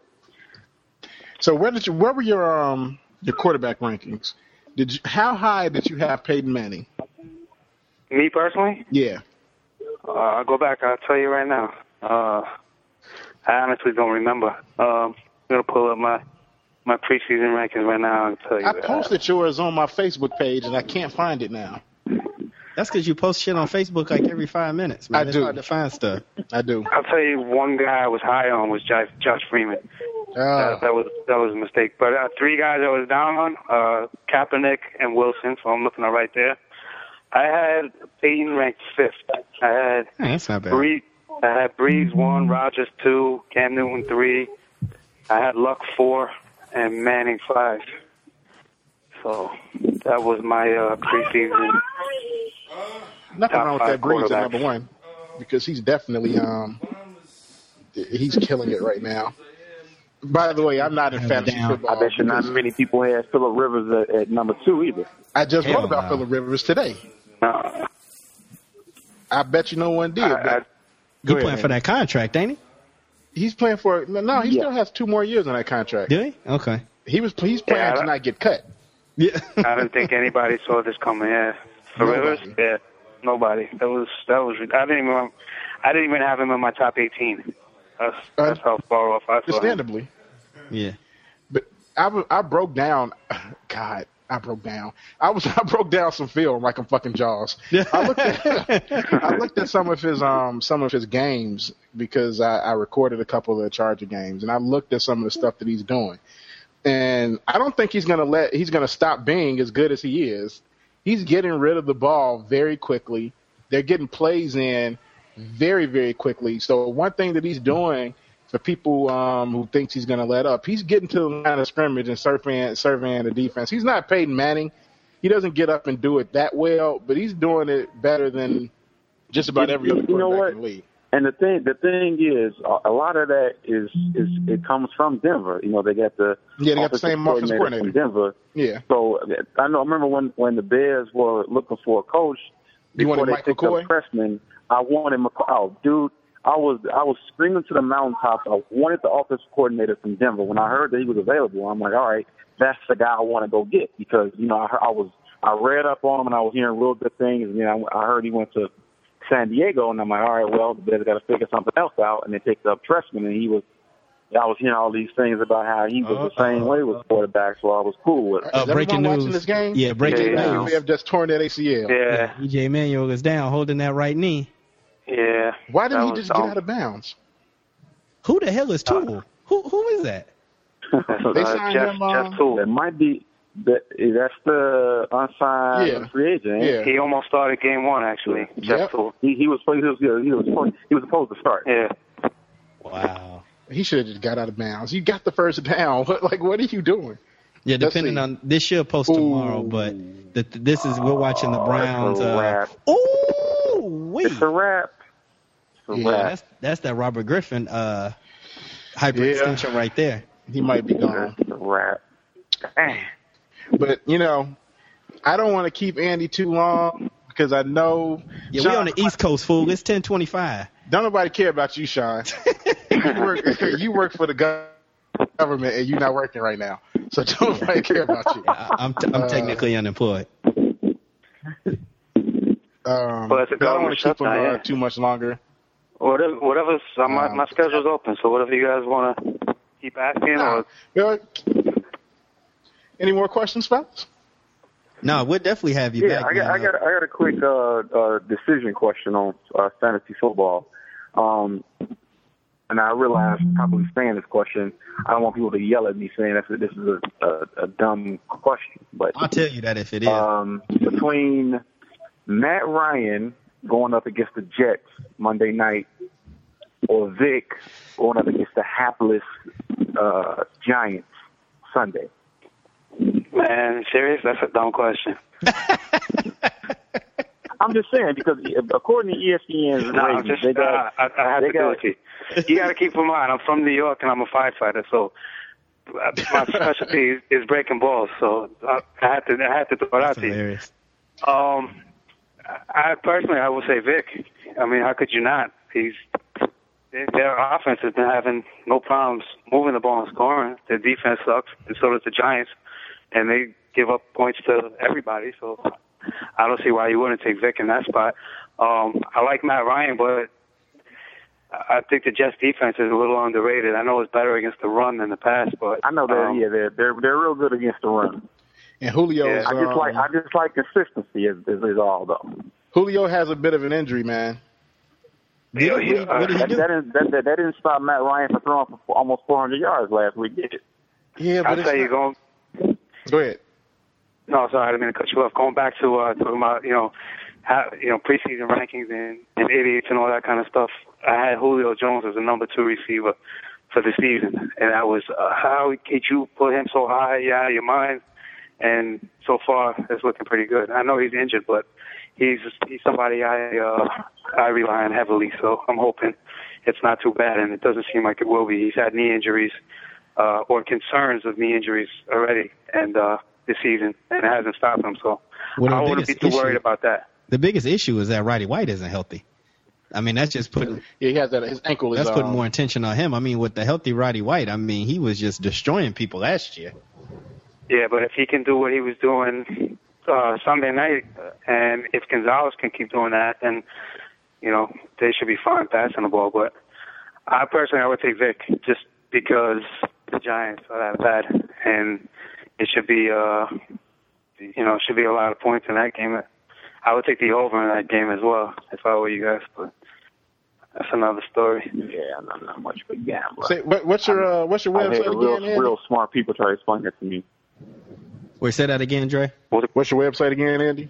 So where did you? Where were your um your quarterback rankings? Did you? How high did you have Peyton Manning?
Me personally,
Yeah.
uh, I'll go back. I'll tell you right now. Uh, I honestly don't remember. Um, I'm gonna pull up my my preseason rankings right now and tell you.
I
that.
posted yours on my Facebook page and I can't find it now.
That's because you post shit on Facebook like every five minutes, man.
I
it's
do.
hard to find stuff.
I do.
I'll tell you one guy I was high on was Josh, Josh Freeman.
Uh,
that, that was that was a mistake. But uh, three guys I was down on: uh, Kaepernick and Wilson. So I'm looking at right there. I had Peyton ranked fifth. I had
Hey, that's not bad.
Brees. I had Brees one, Rodgers two, Cam Newton three. I had Luck four, and Manning five. So that was my uh, preseason.
Nothing wrong with that Brees at number one because he's definitely um he's killing it right now. By the way, I'm not in
Hands
fantasy football.
I bet you not many people had Philip Rivers at, at number two either.
I just
Hell
wrote about
no.
Philip Rivers today.
Uh,
I bet you no one did.
I,
but-
I,
He playing
ahead,
for that contract, ain't he?
He's playing for no, no he
Yeah.
still has two more years on that contract.
Do he? Okay.
He was he's playing
yeah,
to not get cut.
Yeah.
I didn't think anybody saw this coming. Yeah, for
Nobody.
Rivers, yeah, nobody. That was that was. I didn't even. I didn't even have him in my top 18. That's that's how far off I saw him.
Understandably.
yeah.
But I, I broke down. God, I broke down. I was I broke down some film like I'm fucking Jaws. I looked at I looked at some of his um some of his games because I, I recorded a couple of the Charger games and I looked at some of the stuff that he's doing. And I don't think he's gonna let he's gonna stop being as good as he is. He's getting rid of the ball very quickly. They're getting plays in very, very quickly. So one thing that he's doing for people um, who thinks he's going to let up, he's getting to the line of scrimmage and surveying, surveying the defense. He's not Peyton Manning. He doesn't get up and do it that well, but he's doing it better than just about every other
You know
quarterback in the league.
And the thing, the thing is, a- lot of that is is it comes from Denver. You know, they got the
Yeah, they got the same offensive
from Denver.
Yeah.
So I know. I remember when when the Bears were looking for a coach
You
before
wanted
they
Mike
picked
McCoy?
up Trestman. I wanted McCoy. Oh, dude, I was I was screaming to the mountaintops. I wanted the offensive coordinator from Denver. When I heard that he was available, I'm like, all right, that's the guy I want to go get because you know I, heard- I was I read up on him and I was hearing real good things. And then I, I heard he went to San Diego, and I'm like, all right, well, the Bears got to figure something else out. And they picked up Trestman, and he was. I was hearing all these things about how he was the same way with quarterbacks, so I was cool with it.
Uh,
Is
breaking
everyone watching
news.
this game?
Yeah, breaking
Yeah,
They
news.
have just torn that ACL.
Yeah,
EJ Manuel is down, holding that right knee.
yeah.
Why didn't
That
he
was
just get out of bounds?
Who the hell is Tuel? Who who is that?
They
uh,
signed
Jeff,
him, um,
Jeff Tuel.
That might be that. That's the unsigned
Yeah.
free agent.
Yeah.
He almost started game one actually. Jeff
Yep.
Tuel.
He, he was he was he was supposed, he was supposed to start.
Yeah.
Wow.
He should have just got out of bounds. You got the first down. What, like, what are you doing?
Yeah, depending on this should post tomorrow,
Ooh.
but the, this is we're watching the Browns.
It's
Uh,
wrap.
ooh, wait.
It's a wrap. It's a
Yeah,
wrap.
That's that's that Robert Griffin uh, hyperextension right there.
He might be gone.
It's a wrap. Dang.
But you know, I don't want to keep Andy too long because I know.
Yeah,
Sean,
we on the East Coast, fool. It's ten twenty five.
Don't nobody care about you, Sean. you, work, you work for the government and you're not working right now, so don't nobody care about you.
I'm t- I'm
Uh,
technically unemployed.
Um,
Well, it's a
I don't want to keep him
shutdown,
uh,
yeah.
too much longer.
Whatever, whatever's uh, my
Um,
my schedule's open. So whatever you guys want to keep asking, or
Well, any more questions, fellas?
No, we'll definitely have you
Yeah,
back.
I got,
man.
I got, I got a quick uh, uh, decision question on uh, fantasy football. Um, and I realize probably saying this question, I don't want people to yell at me saying that this is a, a, a dumb question. But
I'll tell you that if it is.
um, between Matt Ryan going up against the Jets Monday night, or Vic going up against the hapless uh, Giants Sunday.
Man, serious? That's a dumb question.
I'm just saying because according to ESPN's
No, I'm
ratings,
just
they got
uh, I, I have
they
to do it you. You got to keep in mind, I'm from New York and I'm a firefighter, so my specialty is, is breaking balls, so I, I had to I had to throw it out
That's
to you. Um, I personally, I would say Vic. I mean, how could you not? He's their, their offense has been having no problems moving the ball and scoring. Their defense sucks, and so does the Giants, and they give up points to everybody. So I don't see why you wouldn't take Vic in that spot. Um, I like Matt Ryan, but I think the Jets defense is a little underrated. I know it's better against the run than the pass, but
I know they're
um,
yeah they're they're they're real good against the run.
And Julio,
Yeah,
I just like I just like consistency is, is, is all though.
Julio has a bit of an injury, man.
Yeah,
What did-
yeah,
what did
That, that, didn't, that, that, that didn't stop Matt Ryan from throwing for almost 400 yards last week. Did it?
Yeah, but
I'll
it's
tell you,
not-
going
go ahead.
No, sorry, I didn't mean to cut you off. Going back to uh, talking about you know, how, you know preseason rankings and, and idiots and all that kind of stuff. I had Julio Jones as the number two receiver for the season, and I was uh, how could you put him so high? Yeah, your mind. And so far, it's looking pretty good. I know he's injured, but he's he's somebody I uh, I rely on heavily. So I'm hoping it's not too bad, and it doesn't seem like it will be. He's had knee injuries uh, or concerns of knee injuries already, and uh, this season, and it hasn't stopped him. So
Well, the
I wouldn't be too
issue-
worried about that.
The biggest issue is that Roddy White isn't healthy. I mean, that's just putting
Yeah, he has that. His ankle is.
that's putting
um,
more attention on him. I mean, with the healthy Roddy White, I mean, he was just destroying people last year.
Yeah, but if he can do what he was doing uh, Sunday night, uh, and if Gonzalez can keep doing that, then you know they should be fine passing the ball. But I personally, I would take Vic just because the Giants are that bad, and it should be, uh, you know, should be a lot of points in that game. I would take the over in that game as well if I were you guys, but that's another story.
Yeah, I'm not, not much of a gambler.
Say, what, what's your uh, what's your
I've had
website
real,
again? Andy?
real smart people try to explain it to me.
Wait, say that again, Dre.
What's your website again, Andy?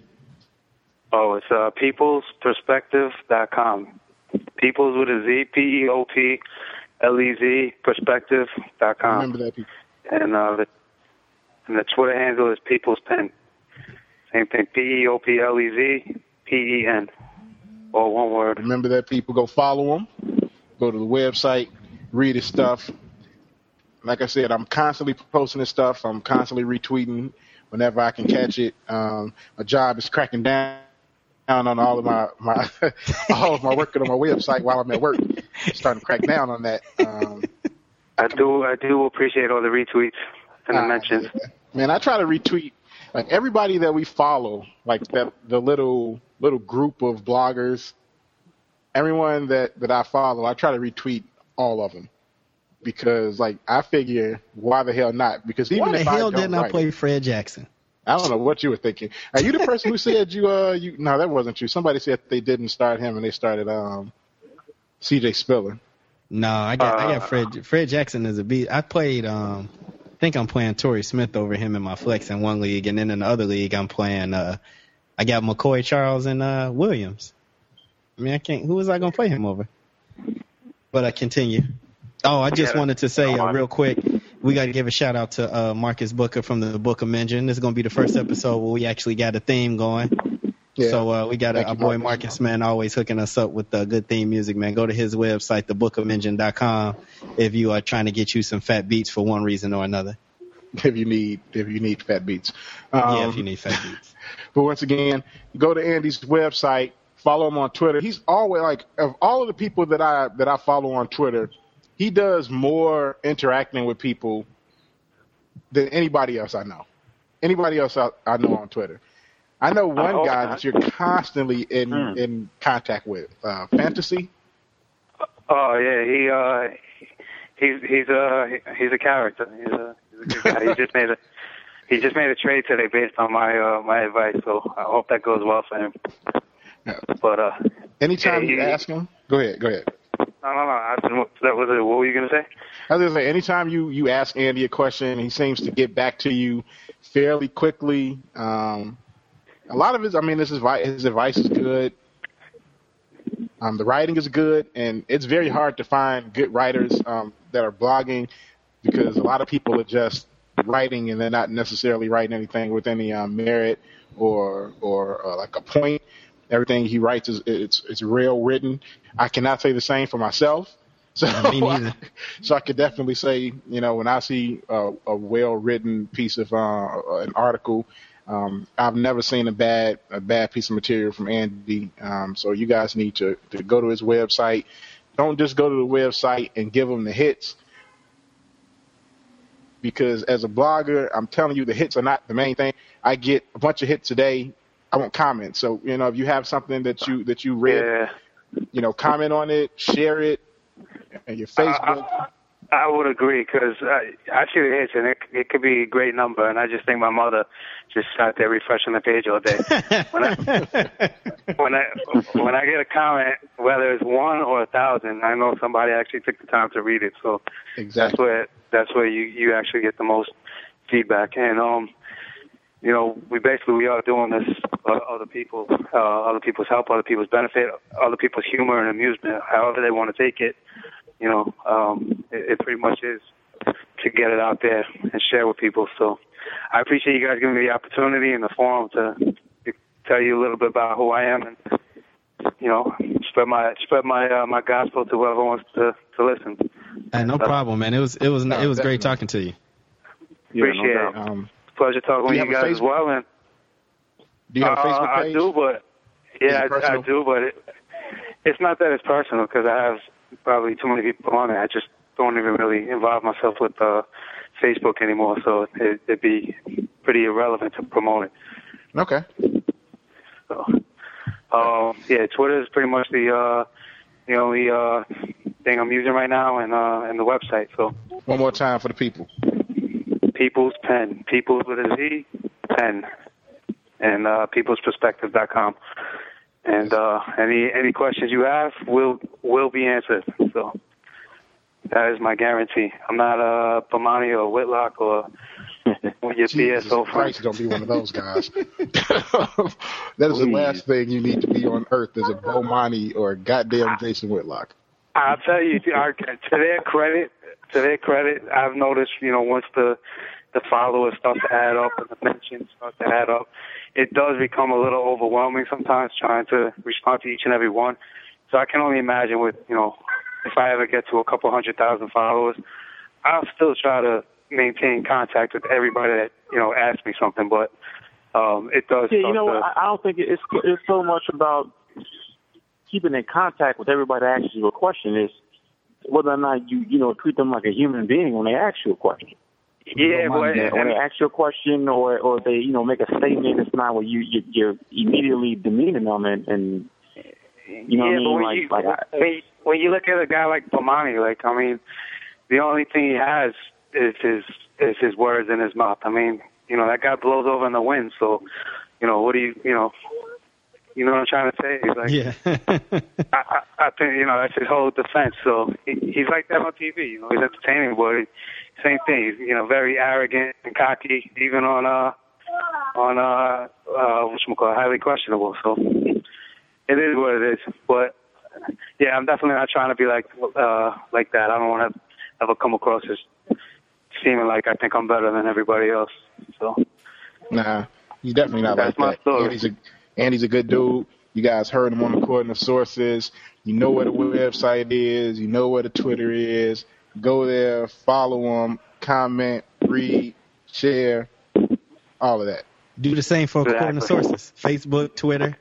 Oh, it's uh, peoplesperspective.com. Peoples with a Z, P E O P L E Z, perspective.com.
Remember that. people.
And, uh, the, and the Twitter handle is People's Pen. Same thing, P E O P L E Z, P E N. All one word.
Remember that. People go follow him. Go to the website, read his stuff. Like I said, I'm constantly posting his stuff. I'm constantly retweeting whenever I can catch it. Um, my job is cracking down on all of my, my all of my working on my website while I'm at work. starting to crack down on that. Um,
I do, I do appreciate all the retweets and the
Ah,
mentions.
Man, I try to retweet like everybody that we follow, like that the little little group of bloggers, everyone that that I follow, I try to retweet all of them because like I figure why the hell not? Because even
Why the
if
hell
I don't
didn't I play Fred Jackson?
I don't know what you were thinking. Are you the person who said you uh you no that wasn't you. Somebody said they didn't start him and they started um C.J. Spiller.
No, I got I
Uh,
got Fred Fred Jackson as a beat. I played um I think I'm playing Torrey Smith over him in my flex in one league and then in the other league I'm playing uh I got McCoy Charles and uh Williams. I mean I can't who was I gonna play him over? But I continue. Oh, I just
Yeah.
wanted to say uh, real quick, we got to give a shout out to uh, Marcus Booker from the Book of Mention. This is going to be the first episode where we actually got a theme going.
Yeah.
So uh, we got a, our boy
Marcus.
Marcus, man, always hooking us up with uh, good theme music, man. Go to his website, thebookofengine.com, if you are trying to get you some fat beats for one reason or another.
if you need if you need fat beats. Um,
yeah, if you need fat beats.
But once again, go to Andy's website, follow him on Twitter. He's always like of all of the people that I that I follow on Twitter, he does more interacting with people than anybody else I know. Anybody else I, I know on Twitter. I know one
Oh,
guy
okay.
that you're constantly in
Hmm.
in contact with. Uh, Fantasy.
Oh yeah, he uh he's he's a he's a character. He's a, he's a good guy. he just made a he just made a trade today based on my uh my advice. So I hope that goes well for him.
Yeah.
But uh
Anytime
Yeah,
you
he-
ask him, go ahead, go ahead.
No no no. I didn't, that was it. What were you gonna say?
I was gonna say, anytime you you ask Andy a question, he seems to get back to you fairly quickly. Um, a lot of his, I mean, his advice, his advice is good. Um, the writing is good, and it's very hard to find good writers um, that are blogging because a lot of people are just writing and they're not necessarily writing anything with any um, merit or or uh, like a point. Everything he writes is it's it's real written. I cannot say the same for myself. So,
Me neither.
so I could definitely say, you know, when I see a, a well-written piece of uh, an article, um, I've never seen a bad a bad piece of material from Andy. Um, so you guys need to to go to his website. Don't just go to the website and give him the hits, because as a blogger, I'm telling you, the hits are not the main thing. I get a bunch of hits today. I won't comment. So you know, if you have something that you that you read,
Yeah.
you know, comment on it, share it, and your Facebook.
I would agree because I, I see the hits and it it could be a great number, and I just think my mother just sat there refreshing the page all day. when I when I when I get a comment, whether it's one or a thousand, I know somebody actually took the time to read it. So that's where that's where you you actually get the most feedback. And um, you know, we basically we are doing this for other people, uh, other people's help, other people's benefit, other people's humor and amusement, however they want to take it. You know, um, it, it pretty much is to get it out there and share with people. So I appreciate you guys giving me the opportunity and the forum to, to tell you a little bit about who I am and you know spread my spread my uh, my gospel to whoever wants to to listen.
Hey, no problem, man. It was it was
No,
it was great talking to you.
Yeah, no
Appreciate
doubt.
it.
Um,
Pleasure talking
you
with you guys as well. And
do you have a
uh,
Facebook
I do, but yeah, I, I do, but it, it's not that it's personal because I have probably too many people on it. I just don't even really involve myself with uh, Facebook anymore, so it, it'd be pretty irrelevant to promote it.
Okay.
So, um, yeah, Twitter is pretty much the uh, the only uh, thing I'm using right now, and uh, and the website. So,
One more time for the people.
People's Pen, People's with a Z, Pen, and uh, peoplesperspective.com. And uh, any any questions you have will will be answered. So that is my guarantee. I'm not uh, Bomani or Whitlock or your
Jesus
BSO
Christ, don't be one of those guys. that is the last thing you need to be on earth is a Bomani or a goddamn Jason Whitlock.
I'll tell you, to their credit, to their credit, I've noticed, you know, once the the followers start to add up and the mentions start to add up, it does become a little overwhelming sometimes trying to respond to each and every one. So I can only imagine with, you know, if I ever get to a couple hundred thousand followers, I'll still try to maintain contact with everybody that, you know, asks me something, but um it does
Yeah, you know,
to,
I, I don't think it's it's so much about keeping in contact with everybody that asks you a question. Is whether or not you you know treat them like a human being when they ask you a question.
yeah, but
Yeah, when
and-
they ask you a question or or they you know make a statement, it's not where you, you you're immediately demeaning them and and you know
yeah,
what I mean?
when
Like-
you
like I-
when you, when you look at a guy like Bomani, like I mean, the only thing he has is his is his words in his mouth. I mean, you know that guy blows over in the wind. So, you know, what do you you know, you know what I'm trying to say? He's like,
Yeah.
I, I, I think you know that's his whole defense. So he, he's like that on TV. You know, he's entertaining, but same thing. He's you know very arrogant and cocky, even on uh on uh uh what call highly questionable. So it is what it is. But yeah, I'm definitely not trying to be like uh like that. I don't want to ever come across as seeming like I think I'm better than everybody else. So
Nah, he's definitely not
That's my
that.
story.
Andy's a Andy's a good dude. You guys heard him on the According to Sources. You know where the website is. You know where the Twitter is. Go there, follow him, comment, read, share, all of that.
Do the same for according to sources. Facebook, Twitter,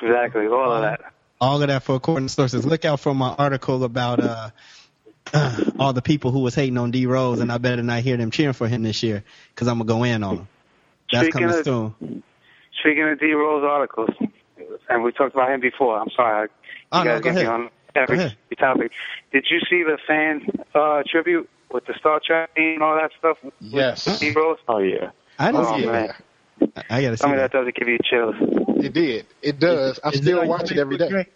exactly, all of that.
all of that for according to sources. Look out for my article about uh, uh all the people who was hating on D Rose, and I better not hear them cheering for him this year because I'm gonna go in on him. That's
Speaking
coming
of-
soon.
Speaking of D Rose articles, and we talked about him before. I'm sorry,
Oh,
you
no,
guys
go
get me
ahead.
on every
Go ahead.
topic. Did you see the fan uh, tribute with the Star Trek and all that stuff? with
Yes.
D Rose.
oh yeah.
I didn't
Oh,
see
man.
it. I gotta see
Tell me
that.
that doesn't give you chills.
It did. It does. I
Is it
still
on
watch it every day.
Facebook,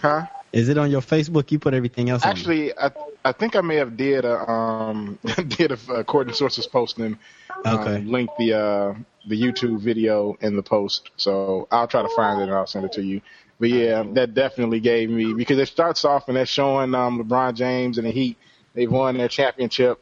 Huh?
Is it on your Facebook? You put everything else on.
Actually, I I think I may have did a um did a according to sources posting um,
Okay.
link the uh the YouTube video in the post. So I'll try to find it and I'll send it to you. But yeah, that definitely gave me because it starts off and they're showing um LeBron James and the Heat. They've won their championship.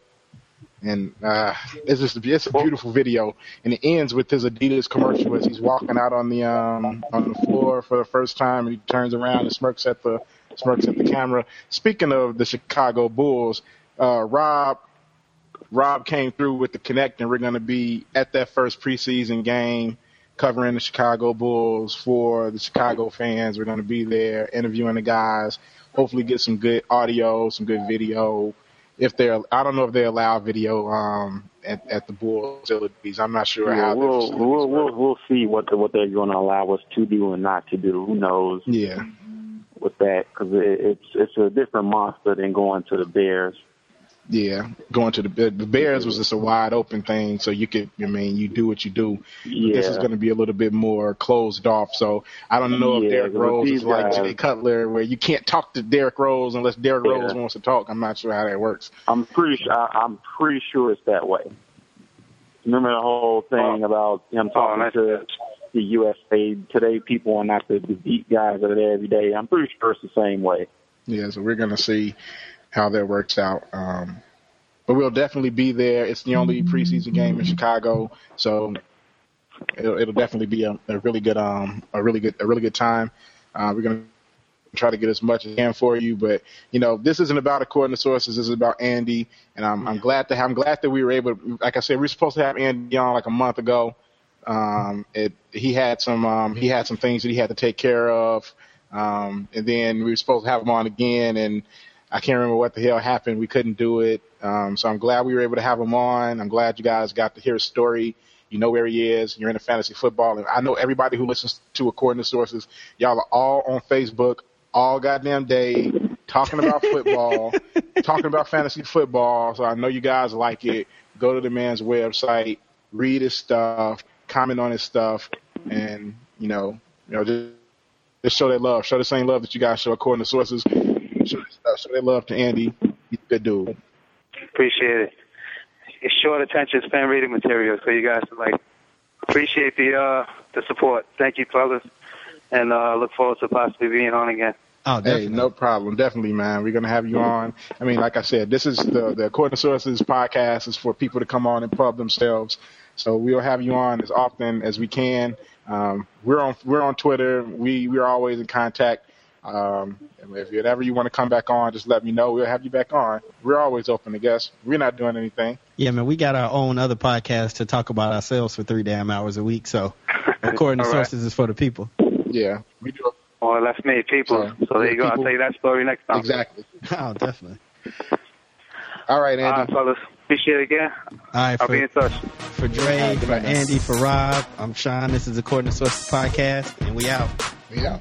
And uh, it's just it's a beautiful video, and it ends with his Adidas commercial as he's walking out on the um on the floor for the first time, and he turns around and smirks at the smirks at the camera. Speaking of the Chicago Bulls, uh, Rob Rob came through with the connect, and we're going to be at that first preseason game covering the Chicago Bulls for the Chicago fans. We're going to be there interviewing the guys. Hopefully, get some good audio, some good video. If they're, I don't know if they allow video um, at, at the Bulls facilities. I'm not sure
Yeah,
how.
we'll we'll we'll we'll see what the, what they're going to allow us to do and not to do. Who knows
Yeah,
with that? Because it, it's it's a different monster than going to the Bears.
Yeah. Going to the the Bears was just a wide open thing, so you could, I mean, you do what you do.
Yeah,
This is going to be a little bit more closed off. So I don't know
Yeah,
if Derrick Rose is like
guys-
Jay Cutler, where you can't talk to Derrick Rose unless Derrick
Yeah.
Rose wants to talk. I'm not sure how that works.
I'm pretty sure I, I'm pretty sure it's that way. Remember the whole thing
Oh.
about him oh, talking
that's
to the USA Today people and not the, the deep guys that are there every day. I'm pretty sure it's the same way.
Yeah, so we're going to see how that works out. Um, but we'll definitely be there. It's the only preseason game in Chicago, so it'll, it'll definitely be a, a really good, um, a really good, a really good time. Uh, we're going to try to get as much as we can for you, but you know, this isn't about according to sources. This is about Andy, and I'm, I'm glad to have, I'm glad that we were able. To, like I said, we were supposed to have Andy on like a month ago. Um, it, he had some, um, he had some things that he had to take care of. Um, and then we were supposed to have him on again, and I can't remember what the hell happened. We couldn't do it. Um, so I'm glad we were able to have him on. I'm glad you guys got to hear his story. You know where he is. You're into fantasy football, and I know everybody who listens to According to Sources, y'all are all on Facebook all goddamn day talking about football, talking about fantasy football. So I know you guys like it. Go to the man's website, read his stuff, comment on his stuff, and you know, you know, just, just show that love. Show the same love that you guys show according to sources. Show, uh, show that love to Andy. He's a good dude.
Appreciate it. It's short attention span reading material, so you guys like appreciate the uh the support. Thank you, fellas, and uh look forward to possibly being on again.
Oh,
Hey,
definitely.
no problem. Definitely, man. We're gonna have you on. I mean, like I said, this is the the According to Sources podcast is for people to come on and pub themselves. So we'll have you on as often as we can. Um, we're on we're on Twitter. We we're always in contact. Um, if whenever you want to come back on, just let me know. We'll have you back on. We're always open to guests. We're not doing anything.
Yeah, man, we got our own other podcast to talk about ourselves for three damn hours a week. So, according to
All right.
sources, is for the people.
Yeah, we do.
Well, that's me, people.
So,
So there you go. I'll
people-
tell you that story next time.
Exactly.
Oh, definitely.
All right,
All right,
Andy.
fellas. Appreciate it again.
All right,
I'll be in touch.
for Dre, for Andy, for Rob, I'm Sean. This is According to Sources podcast, and we out.
Yeah.